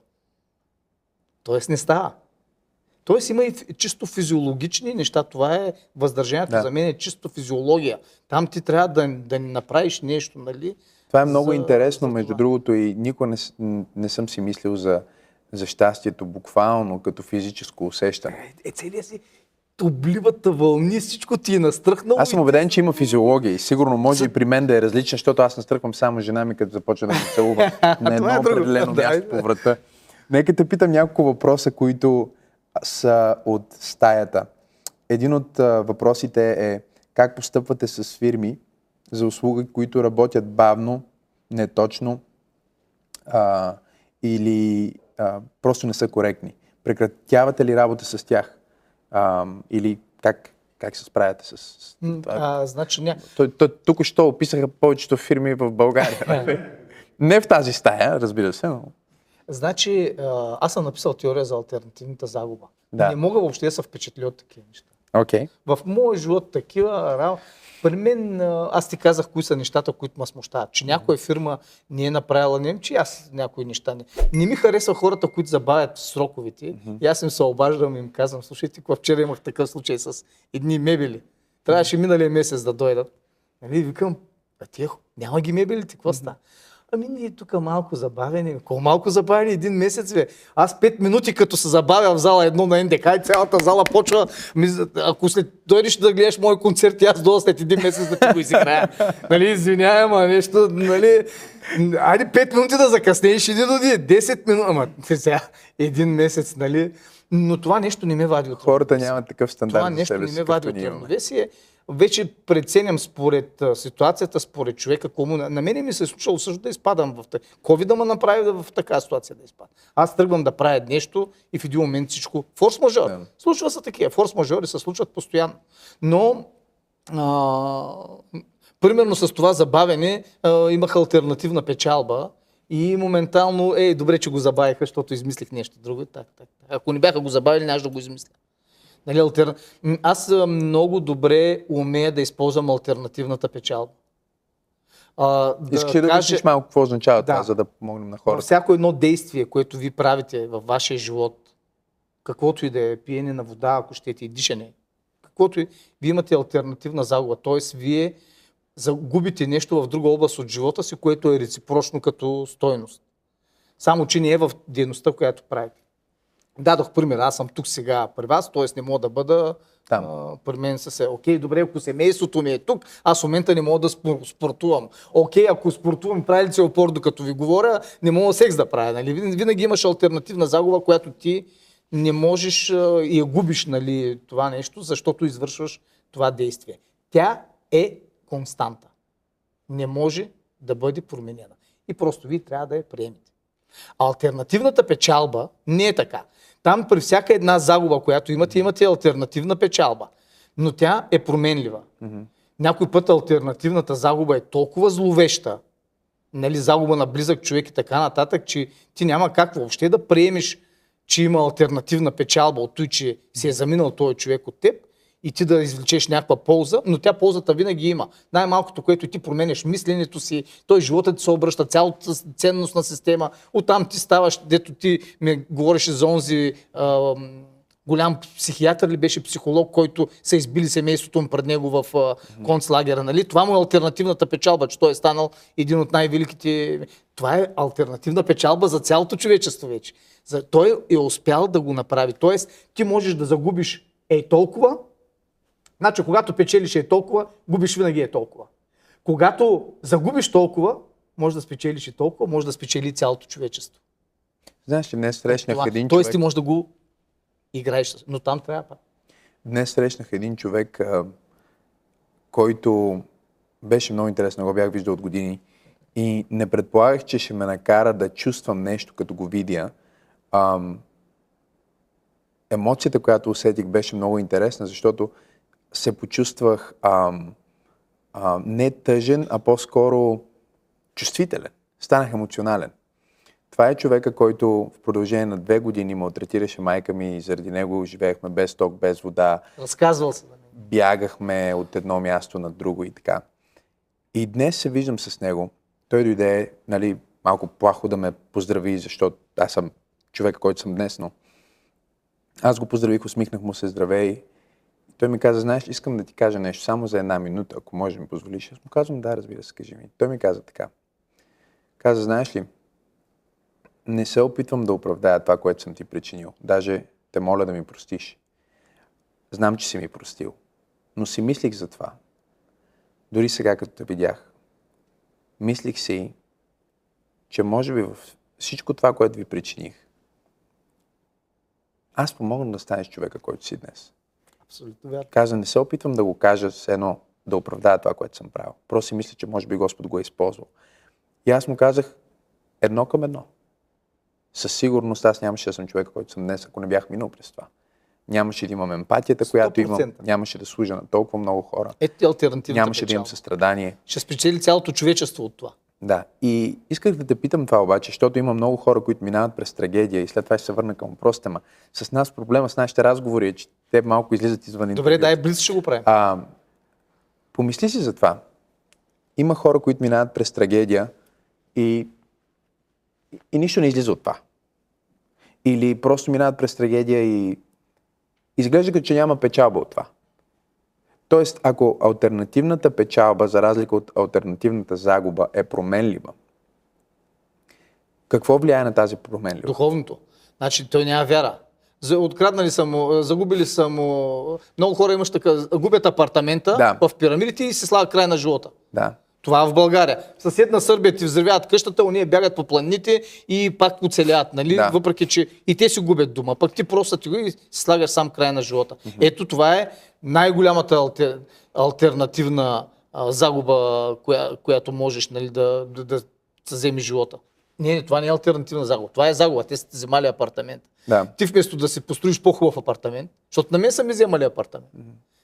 Speaker 1: Тоест не става. Тоест има и чисто физиологични неща. Това е въздържанието
Speaker 2: Да.
Speaker 1: за мен е чисто физиология. Там ти трябва да, да направиш нещо, нали?
Speaker 2: Това е много
Speaker 1: за-
Speaker 2: интересно,
Speaker 1: за
Speaker 2: между другото, и никога не, не съм си мислил за, за щастието буквално като физическо усещане.
Speaker 1: Е, целият си обливата вълни, всичко ти е настръхнало.
Speaker 2: Аз съм убеден, че има физиология и сигурно може и при мен да е различна, защото аз настръхвам само жена ми, като започва да ме целува на едно
Speaker 1: е друго.
Speaker 2: определено
Speaker 1: Да,
Speaker 2: място по врата. Нека те питам няколко въпроса, които са от стаята. Един от а, въпросите е как постъпвате с фирми за услуги, които работят бавно, неточно а, или а, просто не са коректни. Прекратявате ли работа с тях? А, или как, как се справяте с, с това?
Speaker 1: А, значи, ня...
Speaker 2: Тук що описаха повечето фирми в България. не в тази стая, разбира се, но...
Speaker 1: значи аз съм написал теория за альтернативната загуба.
Speaker 2: Да.
Speaker 1: Не мога въобще да се впечатля от такива неща.
Speaker 2: Okay.
Speaker 1: В моя живот такива. При мен, аз ти казах кои са нещата, които ме смущават. Че някоя фирма не е направила, не че аз някои неща не. Не ми харесва хората, които забавят сроковете. И аз им се обаждам и им казвам, слушайте, какво вчера имах такъв случай с едни мебели. Трябваше миналия месец да дойдат. Нали, викам, а тия, няма ги мебелите, какво става? Ами ние тук малко забавени. Колко малко забавени? Един месец, бе. Аз пет минути като се забавя в зала едно на НДК и цялата зала почва. Ми, ако след дойдеш да гледаш мой концерт, и аз дойда след един месец да ти го изиграя. нали, извинявай, ама нещо, нали... Айде пет минути да закъснееш, иди до 10 минути. Ама сега един месец, нали? Но това нещо не ме вади от
Speaker 2: Хората нямат такъв стандарт
Speaker 1: това нещо не ме вади от равновесие. Вече преценям според ситуацията, според човека, кому. На мене ми се е случило също да изпадам в така. Ковид да ме направи в така ситуация да изпадам. Аз тръгвам да правя нещо и в един момент всичко. Форс-мажор.
Speaker 2: Да.
Speaker 1: Случва се такива. Форс-мажори се случват постоянно. Но а, примерно с това забавене а, имах альтернативна печалба и моментално, е, добре, че го забавиха, защото измислих нещо друго. Так, так, так. Ако не бяха го забавили, нямаше да го измисля. Нали, алтерна... М, Аз много добре умея да използвам альтернативната печалба. А, да
Speaker 2: Искаш ли да кажеш малко какво означава
Speaker 1: Да.
Speaker 2: това, за да помогнем на
Speaker 1: във
Speaker 2: хората?
Speaker 1: всяко едно действие, което ви правите във вашия живот, каквото и да е, пиене на вода, ако щете, и дишане, каквото и, вие имате альтернативна загуба. Т.е. вие загубите нещо в друга област от живота си, което е реципрочно като стойност. Само, че не е в дейността, която правите. Дадох пример, аз съм тук сега при вас, т.е. не мога да бъда
Speaker 2: Там.
Speaker 1: а, при мен са се. Окей, добре, ако семейството ми е тук, аз в момента не мога да спор- спортувам. Окей, ако спортувам, прави ли се опор, докато ви говоря, не мога секс да правя. Нали? Вин- Винаги имаш альтернативна загуба, която ти не можеш а, и я губиш нали, това нещо, защото извършваш това действие. Тя е константа. Не може да бъде променена. И просто вие трябва да я приемете. Альтернативната печалба не е така. Там при всяка една загуба, която имате, имате альтернативна печалба. Но тя е променлива. Някой път альтернативната загуба е толкова зловеща, нали, загуба на близък човек и така нататък, че ти няма как въобще да приемеш, че има альтернативна печалба от той, че си е заминал този човек от теб и ти да извлечеш някаква полза, но тя ползата винаги има. Най-малкото, което ти променяш мисленето си, той живота ти се обръща, цялата ценностна система, оттам ти ставаш, дето ти ми говореше за онзи ам, голям психиатър ли беше психолог, който са избили семейството му пред него в а, концлагера. Нали? Това му е альтернативната печалба, че той е станал един от най-великите. Това е альтернативна печалба за цялото човечество вече. За, той е успял да го направи. Тоест, ти можеш да загубиш е толкова, значи когато печелиш е толкова, губиш винаги е толкова. Когато загубиш толкова, може да спечелиш и толкова, може да спечели цялото човечество.
Speaker 2: Знаеш ли, днес срещнах
Speaker 1: Това.
Speaker 2: един
Speaker 1: Тоест
Speaker 2: човек...
Speaker 1: ти можеш да го играеш, но там трябва.
Speaker 2: Днес срещнах един човек, който беше много интересен, го бях виждал от години и не предполагах, че ще ме накара да чувствам нещо, като го видя. Ам, емоцията, която усетих, беше много интересна, защото се почувствах ам, а, не тъжен, а по-скоро чувствителен. Станах емоционален. Това е човека, който в продължение на две години малтретираше майка ми и заради него живеехме без ток, без вода,
Speaker 1: Разказвал се.
Speaker 2: Бягахме от едно място на друго и така. И днес се виждам с него. Той дойде, нали, малко плахо да ме поздрави, защото аз съм човек, който съм днес, но аз го поздравих, усмихнах му се, здравей. Той ми каза, знаеш, искам да ти кажа нещо, само за една минута, ако може ми позволиш. Аз му казвам, да, разбира се, кажи ми. Той ми каза така. Каза, знаеш ли, не се опитвам да оправдая това, което съм ти причинил. Даже те моля да ми простиш. Знам, че си ми простил. Но си мислих за това. Дори сега, като те видях. Мислих си, че може би в всичко това, което ви причиних, аз помогна да станеш човека, който си днес.
Speaker 1: Абсолютно вярно.
Speaker 2: Каза, не се опитвам да го кажа с едно, да оправдая това, което съм правил. Просто си мисля, че може би Господ го е използвал. И аз му казах едно към едно. Със сигурност аз нямаше да съм човек, който съм днес, ако не бях минал през това. Нямаше да имам емпатията, която имам.
Speaker 1: 100%.
Speaker 2: Нямаше да служа на толкова много хора.
Speaker 1: Ето ти альтернативната
Speaker 2: Нямаше да имам състрадание.
Speaker 1: Ще спечели цялото човечество от това.
Speaker 2: Да. И исках да те питам това обаче, защото има много хора, които минават през трагедия и след това ще се върна към въпросите. Ма с нас проблема с нашите разговори е, че те малко излизат извън
Speaker 1: Добре, дай близ ще го правим.
Speaker 2: А, помисли си за това. Има хора, които минават през трагедия и, и нищо не излиза от това. Или просто минават през трагедия и изглежда като че няма печалба от това. Тоест, ако альтернативната печалба, за разлика от альтернативната загуба, е променлива, какво влияе на тази променливост?
Speaker 1: Духовното. Значи той няма вяра. Откраднали са му, загубили са му. Много хора имаш така, губят апартамента
Speaker 2: Да.
Speaker 1: в пирамидите и се слага край на живота.
Speaker 2: Да.
Speaker 1: Това е в България. В съседна Сърбия ти взривяват къщата, уния бягат по планините и пак оцеляват, нали?
Speaker 2: Да.
Speaker 1: Въпреки, че и те си губят дума. Пък ти просто ти го и слагаш сам край на живота. Ето това е най-голямата алтер... альтернативна а, загуба, коя, която можеш нали, да, да, да се вземе живота. Не, не, това не е альтернативна загуба. Това е загуба. Те са ти вземали апартамент.
Speaker 2: Да.
Speaker 1: Ти вместо да си построиш по-хубав апартамент, защото на мен са ми вземали апартамент.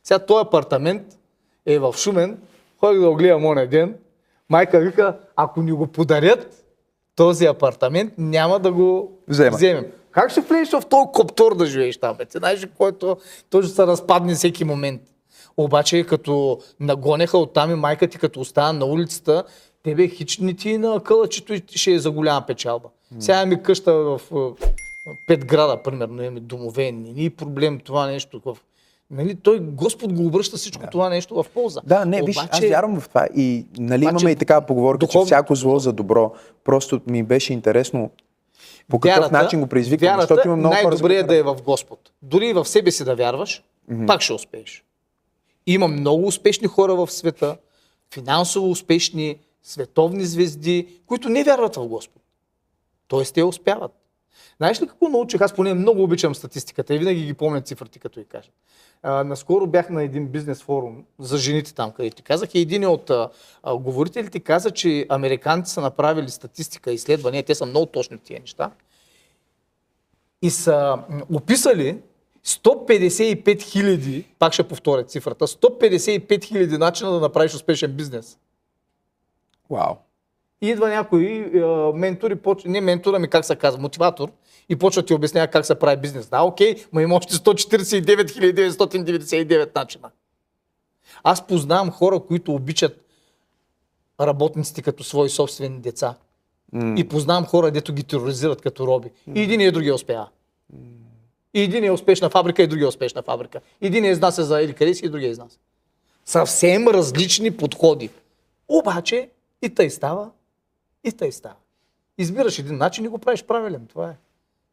Speaker 1: Сега този апартамент е в Шумен, ходих да го гледам оня ден, майка вика, ако ни го подарят, този апартамент няма да го
Speaker 2: Взема.
Speaker 1: вземем. Как ще влезеш в този коптор да живееш там? Бе? Ти знаеш, който той ще се разпадне всеки момент. Обаче, като нагонеха оттам и майка ти, като остана на улицата, тебе хич не ти е на кълъчето ще е за голяма печалба. Сега имаме къща в пет града, примерно, имаме домове, ни е проблем това нещо. В... Нали, той Господ го обръща всичко това нещо в полза.
Speaker 2: Да, не, виж, аз вярвам в това и нали
Speaker 1: Обаче,
Speaker 2: имаме и такава поговорка,
Speaker 1: духовно-
Speaker 2: че всяко зло за добро. Просто ми беше интересно по какъв начин го предизвиквам,
Speaker 1: вярата,
Speaker 2: защото има много
Speaker 1: най-добре е да е в Господ. Дори и в себе си да вярваш, пак ще успееш. Има много успешни хора в света, финансово успешни, световни звезди, които не вярват в Господ. Тоест те успяват. Знаеш ли какво научих? Аз поне много обичам статистиката и винаги ги помня цифрите, като и кажа. А, наскоро бях на един бизнес форум за жените там, където ти казах и един от а, а, говорителите каза, че американците са направили статистика, изследвания, те са много точни в тия неща, и са описали 155 хиляди, пак ще повторя цифрата, 155 хиляди начина да направиш успешен бизнес.
Speaker 2: Вау.
Speaker 1: И идва някой е, ментор и почва, не ментор, ами как се казва, мотиватор, и почва ти обяснява как се прави бизнес. Да, окей, но има още 149 999 начина. Аз познавам хора, които обичат работниците като свои собствени деца.
Speaker 2: М.
Speaker 1: И познавам хора, дето ги тероризират като роби. И един и другия успява. И един е успешна фабрика, и другия е успешна фабрика. Един е изнася за или къде си, и другия изнася. Съвсем различни подходи. Обаче и тъй става, и тъй става. Избираш един начин и го правиш правилен. Това е.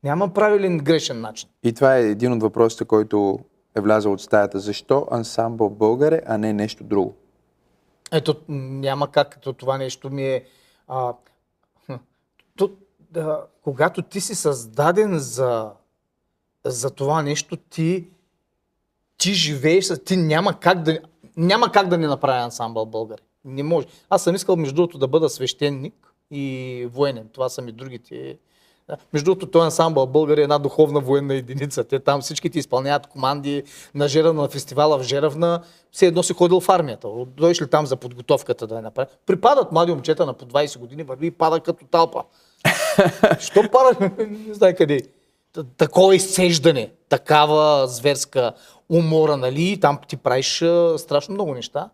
Speaker 1: Няма правилен грешен начин.
Speaker 2: И това е един от въпросите, който е влязъл от стаята. Защо ансамбъл българе, а не нещо друго?
Speaker 1: Ето, няма как, като това нещо ми е... А, то, да, когато ти си създаден за, за това нещо, ти, ти живееш, ти няма как да, няма как да не направя ансамбъл българи. Не може. Аз съм искал, между другото, да бъда свещеник и военен. Това са ми другите. Между другото, този ансамбъл българи е една духовна военна единица. Те там всичките изпълняват команди на Жеравна, на фестивала в Жеравна. Все едно си ходил в армията. Дойш ли там за подготовката да я направи? Припадат млади момчета на по 20 години, върви и пада като талпа. Що пада? Не знае къде. Такова изцеждане, такава зверска умора, нали? Там ти правиш страшно много неща.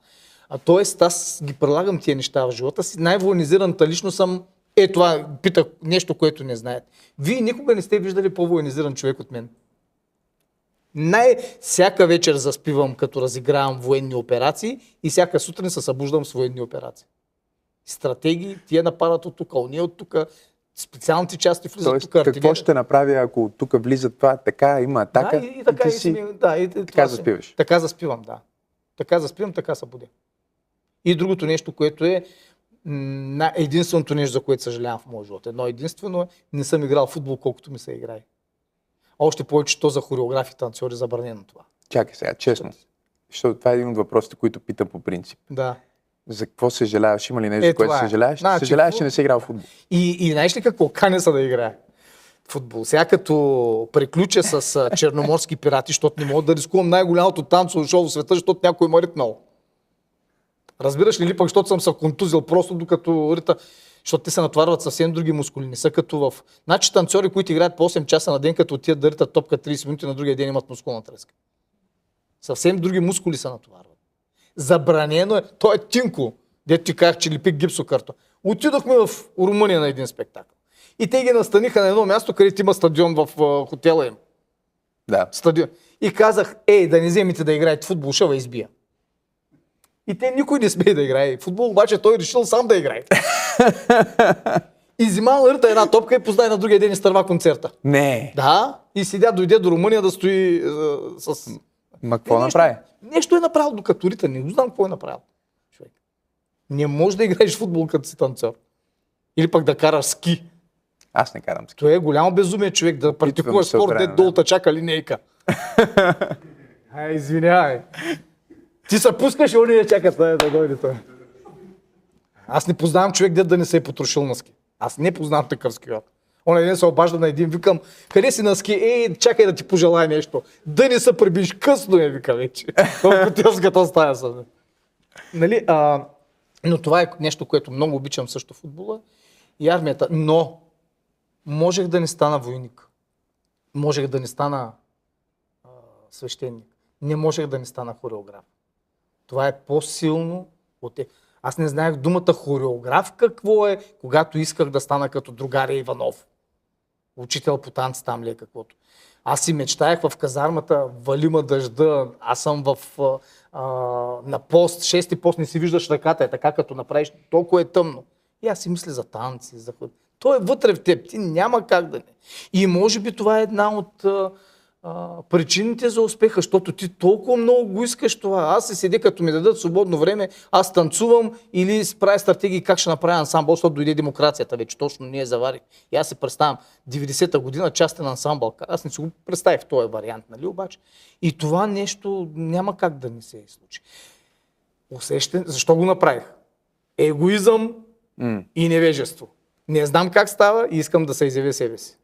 Speaker 1: А тоест, аз ги прилагам тия неща в живота си. Най-военизираната лично съм е това, питах нещо, което не знаете. Вие никога не сте виждали по-военизиран човек от мен. Най- всяка вечер заспивам, като разигравам военни операции и всяка сутрин се събуждам с военни операции. Стратегии, тия нападат от тук, уния от тук, специалните части влизат
Speaker 2: Тоест,
Speaker 1: тук.
Speaker 2: какво
Speaker 1: артилерия.
Speaker 2: ще направя, ако тук влиза това, така, има атака
Speaker 1: Да, и, и така, и,
Speaker 2: си...
Speaker 1: да, и,
Speaker 2: така заспиваш.
Speaker 1: Така заспивам, да. Така заспивам, така се будя. И другото нещо, което е на единственото нещо, за което съжалявам в моя живот. Едно единствено е, не съм играл в футбол, колкото ми се играе. Още повече, че то за хореографи и танцори е забранено това.
Speaker 2: Чакай сега, честно. Защото това е един от въпросите, които питам по принцип.
Speaker 1: Да.
Speaker 2: За какво съжаляваш? Има ли нещо,
Speaker 1: Е,
Speaker 2: за което
Speaker 1: е.
Speaker 2: съжаляваш?
Speaker 1: Значи,
Speaker 2: съжаляваш, че не си играл в футбол.
Speaker 1: И, и знаеш ли какво? Каня се да играе футбол. Сега като приключа с черноморски пирати, защото не мога да рискувам най-голямото танцово шоу в света, защото някой ме ритнал. Разбираш ли, или пък, защото съм се контузил просто докато рита, защото те се натварват съвсем други мускули. Не са като в... Значи танцори, които играят по 8 часа на ден, като отидат да ритат топка 30 минути, на другия ден имат мускулна треска. Съвсем други мускули се натоварват. Забранено е. Той е Тинко, дето ти казах, че липи гипсокарта. Отидохме в Румъния на един спектакъл. И те ги настаниха на едно място, където има стадион в хотела им.
Speaker 2: Да.
Speaker 1: Стадион. И казах, ей, да не вземете да играете футбол, ще ви избия. И те никой не смее да играе. Футбол обаче той решил сам да играе. и взима на ръта една топка и поздай на другия ден и стърва концерта.
Speaker 2: Не.
Speaker 1: Да, и седя, дойде до Румъния да стои е, с...
Speaker 2: Ма какво
Speaker 1: Е,
Speaker 2: направи?
Speaker 1: Нещо, нещо е направил докато рита, не знам какво е направил. Човек. Не можеш да играеш футбол като си танцор. Или пък да караш ски.
Speaker 2: Аз не карам ски.
Speaker 1: То е голямо безумие човек да практикуваш спорт, де долу чака линейка. Ай, извинявай. Ти се пускаш и они не чакат да, да дойде той. Аз не познавам човек, де да не се е потрошил на ски. Аз не познавам такъв скиор. Оня ден се обажда на един, викам, къде си на ски? Ей, чакай да ти пожелая нещо. Да не се прибиш, късно е, вика вече. В хотелската стая съм. Нали, а, но това е нещо, което много обичам също в футбола и армията. Но можех да не стана войник. Можех да не стана а, свещеник. Не можех да не стана хореограф. Това е по-силно от те. Аз не знаех думата хореограф какво е, когато исках да стана като другаря Иванов. Учител по танц там ли е каквото. Аз си мечтаях в казармата, валима дъжда, аз съм в, а, на пост, шести пост, не си виждаш ръката, е така като направиш, толкова е тъмно. И аз си мисля за танци, за. Той е вътре в теб, ти няма как да не. И може би това е една от а, причините за успеха, защото ти толкова много го искаш това. Аз се седя, като ми дадат свободно време, аз танцувам или правя стратегии как ще направя ансамбъл, защото дойде демокрацията вече, точно ние заварих. И аз се представям 90-та година частен ансамбъл. Аз не си го представих този вариант, нали обаче? И това нещо няма как да не се случи. Усещане, защо го направих? Егоизъм
Speaker 2: М.
Speaker 1: и невежество. Не знам как става и искам да се изявя себе си.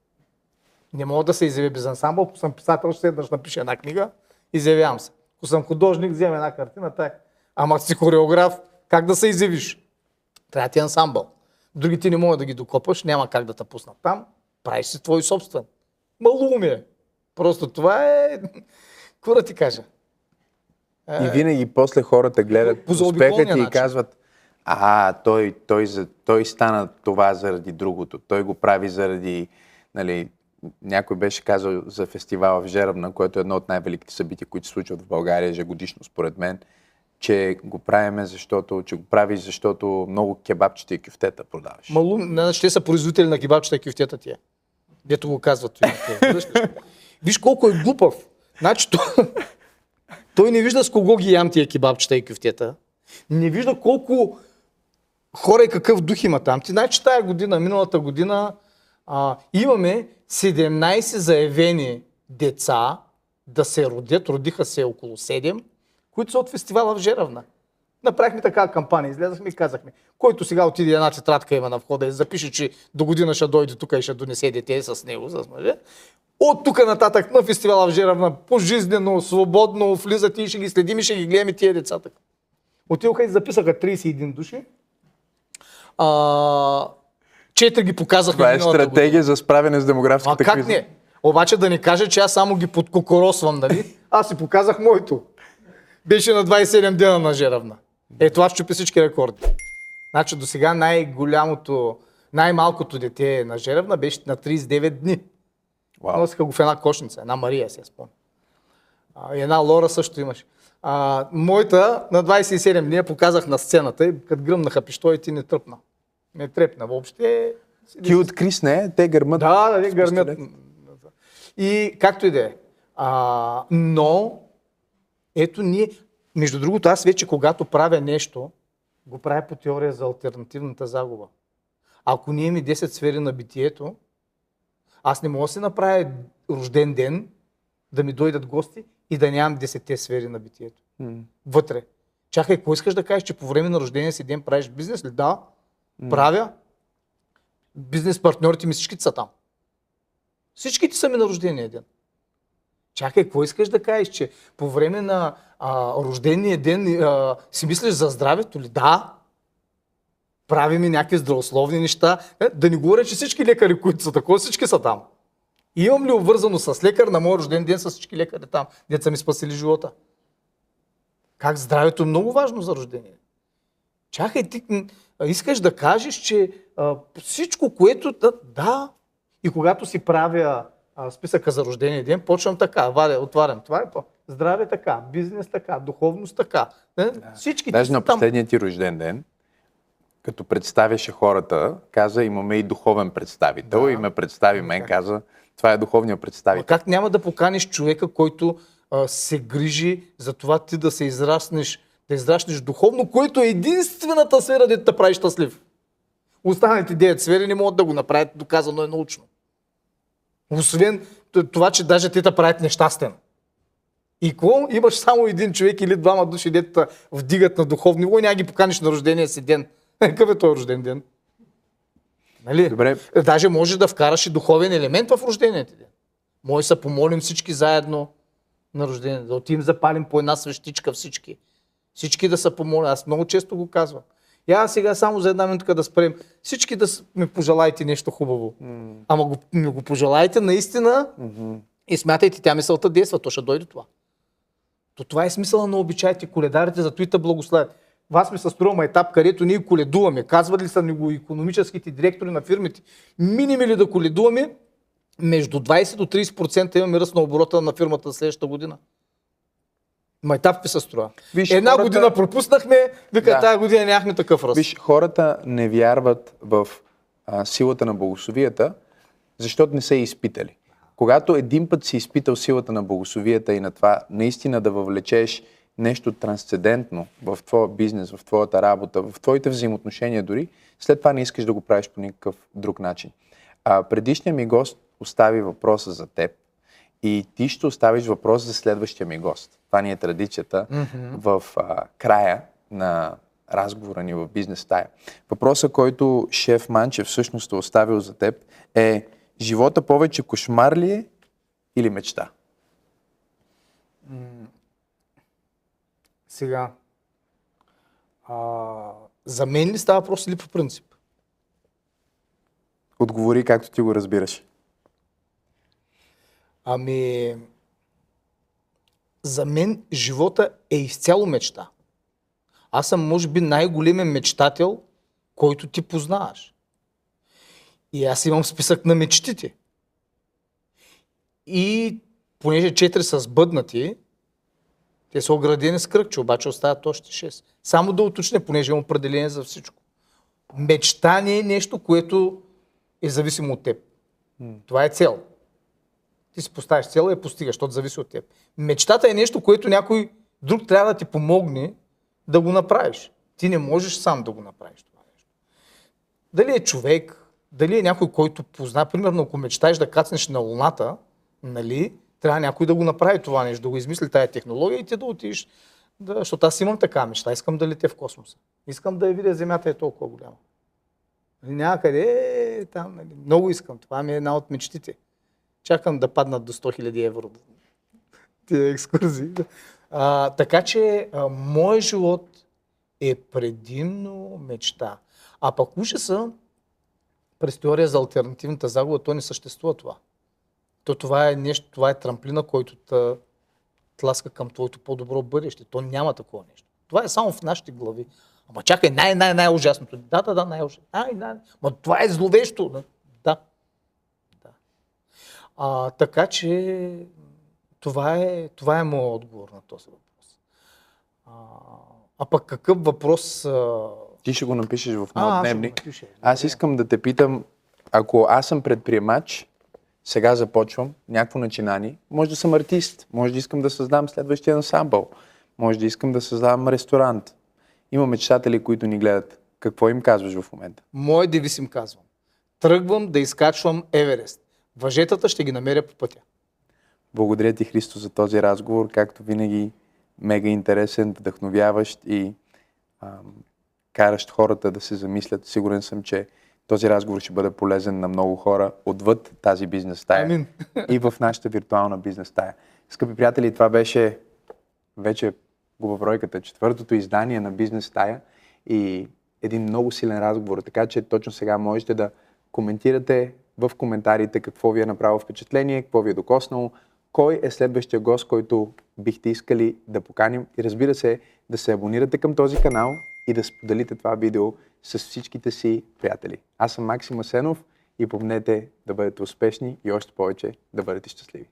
Speaker 1: Не мога да се изявя без ансамбъл, ако съм писател, ще седна, ще напиша една книга, изявявам се. Ако съм художник, взема една картина, так. Ама си хореограф, как да се изявиш? Трябва ти ансамбъл. Другите не могат да ги докопаш, няма как да те пуснат там. Правиш си твой собствен. Малумие. Просто това е... Какво да ти кажа?
Speaker 2: И винаги после хората гледат успеха ти и казват, а, той, той, за- той стана това заради другото. Той го прави заради, нали, някой беше казал за фестивала в Жерабна, което е едно от най-великите събития, които се случват в България ежегодишно, според мен, че го правиме, защото, че го правиш, защото много кебабчета и кюфтета продаваш.
Speaker 1: Малум, значи те са производители на кебабчета и кюфтета тия. Дето го казват. Виж колко е глупав. Значи той, той не вижда с кого ги ям тия кебабчета и кюфтета. Не вижда колко хора и какъв дух има там. Ти значи тая година, миналата година, а, имаме 17 заявени деца да се родят, родиха се около 7, които са от фестивала в Жеравна. Направихме така кампания, излезахме и казахме, който сега отиде една тетрадка има на входа и запише, че до година ще дойде тук и ще донесе дете с него, с мъже. От тук нататък на фестивала в Жеравна, пожизнено, свободно влизате и ще ги следим и ще ги гледаме тия децата. Отидоха и записаха 31 души. А, четири ги показахме
Speaker 2: Това е
Speaker 1: миналата година.
Speaker 2: стратегия за справяне с
Speaker 1: А
Speaker 2: демографската
Speaker 1: как
Speaker 2: криза.
Speaker 1: не? Обаче да не кажа, че аз само ги подкокоросвам, нали? Аз си показах моето. Беше на 27 дена на Жеравна. Е, това щупи всички рекорди. Значи до сега най-голямото, най-малкото дете на Жеравна беше на 39 дни.
Speaker 2: Вау.
Speaker 1: Носиха го в една кошница, една Мария, се спомня. А, и една Лора също имаше. А, моята на 27 дни я показах на сцената и като гръмнаха пиштолите не тръпна. Не трепна въобще.
Speaker 2: Ти откри с нея, те гърмат.
Speaker 1: Да, да, не
Speaker 2: с
Speaker 1: гърмят. И както и да е. Но, ето ние, между другото, аз вече когато правя нещо, го правя по теория за альтернативната загуба. Ако ние имаме 10 сфери на битието, аз не мога да си направя рожден ден, да ми дойдат гости и да нямам 10 сфери на битието.
Speaker 2: М.
Speaker 1: Вътре. Чакай, какво искаш да кажеш, че по време на рождения си ден правиш бизнес ли? Да, правя. Бизнес партньорите ми всичките са там. Всичките са ми на рождения ден. Чакай, какво искаш да кажеш, че по време на а, рождения ден а, си мислиш за здравето ли? Да. Прави ми някакви здравословни неща. Е, да не говоря, че всички лекари, които са такова, всички са там. Имам ли обвързано с лекар на моят рожден ден с всички лекари там, деца ми спасили живота? Как здравето е много важно за рождение. Чакай, ти искаш да кажеш, че а, всичко, което... Да, да. И когато си правя а, списъка за рождения ден, почвам така, вадя, отварям. Това е по здраве така, бизнес така, духовност така. Да. Всички
Speaker 2: Даже на последния ти рожден ден, като представяше хората, каза, имаме и духовен представител
Speaker 1: Да.
Speaker 2: и ме представи мен, каза, това е духовният представител.
Speaker 1: как няма да поканиш човека, който а, се грижи за това ти да се израснеш да израснеш духовно, което е единствената сфера, дето те прави щастлив. Останалите 9 сфери не могат да го направят, доказано е научно. Освен това, че даже те те правят нещастен. И какво? Имаш само един човек или двама души, дето вдигат на духовно ниво и няма ги поканиш на рождения си ден. Какъв е този рожден ден? Нали?
Speaker 2: Добре.
Speaker 1: Даже можеш да вкараш и духовен елемент в рождения ти ден. Може да се помолим всички заедно на рождение, да отидем запалим по една свещичка всички. Всички да се помолят. Аз много често го казвам. Я сега само за една минутка да спрем. Всички да ми пожелайте нещо хубаво. Ама го, ми го пожелайте наистина и смятайте, тя мисълта действа, то ще дойде това. То това е смисъла на обичаите, коледарите, зато и те благославят. Вас ми се струва етап, където ние коледуваме. Казвали са ни го економическите директори на фирмите. Миними ли да коледуваме, между 20 до 30% имаме ръст на оборота на фирмата за следващата година. Майтап ви се струва.
Speaker 2: Виж,
Speaker 1: Една
Speaker 2: хората-
Speaker 1: година пропуснахме, вика,
Speaker 2: Да.
Speaker 1: тази година нямахме такъв ръст.
Speaker 2: Виж, хората не вярват в а, силата на богословията, защото не са изпитали. Когато един път си изпитал силата на богословията и на това наистина да въвлечеш нещо трансцендентно в твоя бизнес, в твоята работа, в твоите взаимоотношения дори, след това не искаш да го правиш по никакъв друг начин. А, предишният ми гост остави въпроса за теб и ти ще оставиш въпрос за следващия ми гост. Това ни е традицията в а, края на разговора ни в бизнес тая. Въпросът, който шеф Манчев всъщност е оставил за теб е живота повече кошмар ли е или мечта?
Speaker 1: Сега, а, за мен ли става въпрос или по принцип?
Speaker 2: Отговори както ти го разбираш.
Speaker 1: Ами, за мен живота е изцяло мечта. Аз съм, може би, най-големият мечтател, който ти познаваш. И аз имам списък на мечтите. И понеже четири са сбъднати, те са оградени с кръгче, обаче остават още 6. Само да уточня, понеже имам определение за всичко. Мечта не е нещо, което е зависимо от теб. Това е цел. Ти си поставиш цел и я постигаш, защото зависи от теб. Мечтата е нещо, което някой друг трябва да ти помогне да го направиш. Ти не можеш сам да го направиш това нещо. Дали е човек, дали е някой, който позна, примерно ако мечтаеш да кацнеш на Луната, нали, трябва някой да го направи това нещо, да го измисли тая технология и ти да отидеш, да, защото аз имам така мечта, искам да летя в космоса. Искам да я видя Земята е толкова голяма. Нали, Някъде е, там, нали, много искам. Това ми е една от мечтите. Чакам да паднат до 100 000 евро тия екскурзии. А, така че а, моят живот е предимно мечта. А пък ужаса през теория за альтернативната загуба, то не съществува това. То това е нещо, това е трамплина, който те тласка към твоето по-добро бъдеще. То няма такова нещо. Това е само в нашите глави. Ама чакай, най-най-най-ужасното. Да, да, да, най-ужасното. Най, най, Ма това е зловещо. А, така че това е, това е моят отговор на този въпрос. А, а пък какъв въпрос... А...
Speaker 2: Ти ще го напишеш в моят
Speaker 1: аз
Speaker 2: дневник.
Speaker 1: напиша.
Speaker 2: Аз искам да те питам, ако аз съм предприемач, сега започвам някакво начинание, може да съм артист, може да искам да създам следващия ансамбъл, може да искам да създам ресторант. Има мечтатели, които ни гледат. Какво им казваш в момента?
Speaker 1: Мой девиз им казвам. Тръгвам да изкачвам Еверест. Въжетата ще ги намеря по пътя.
Speaker 2: Благодаря ти, Христо, за този разговор. Както винаги, мега интересен, вдъхновяващ и ам, каращ хората да се замислят. Сигурен съм, че този разговор ще бъде полезен на много хора отвъд тази бизнес стая
Speaker 1: Амин.
Speaker 2: и в нашата виртуална бизнес стая. Скъпи приятели, това беше вече говоройката, четвъртото издание на бизнес стая и един много силен разговор. Така че точно сега можете да коментирате в коментарите какво ви е направило впечатление, какво ви е докоснало, кой е следващия гост, който бихте искали да поканим и разбира се, да се абонирате към този канал и да споделите това видео с всичките си приятели. Аз съм Максим Асенов и помнете да бъдете успешни и още повече да бъдете щастливи.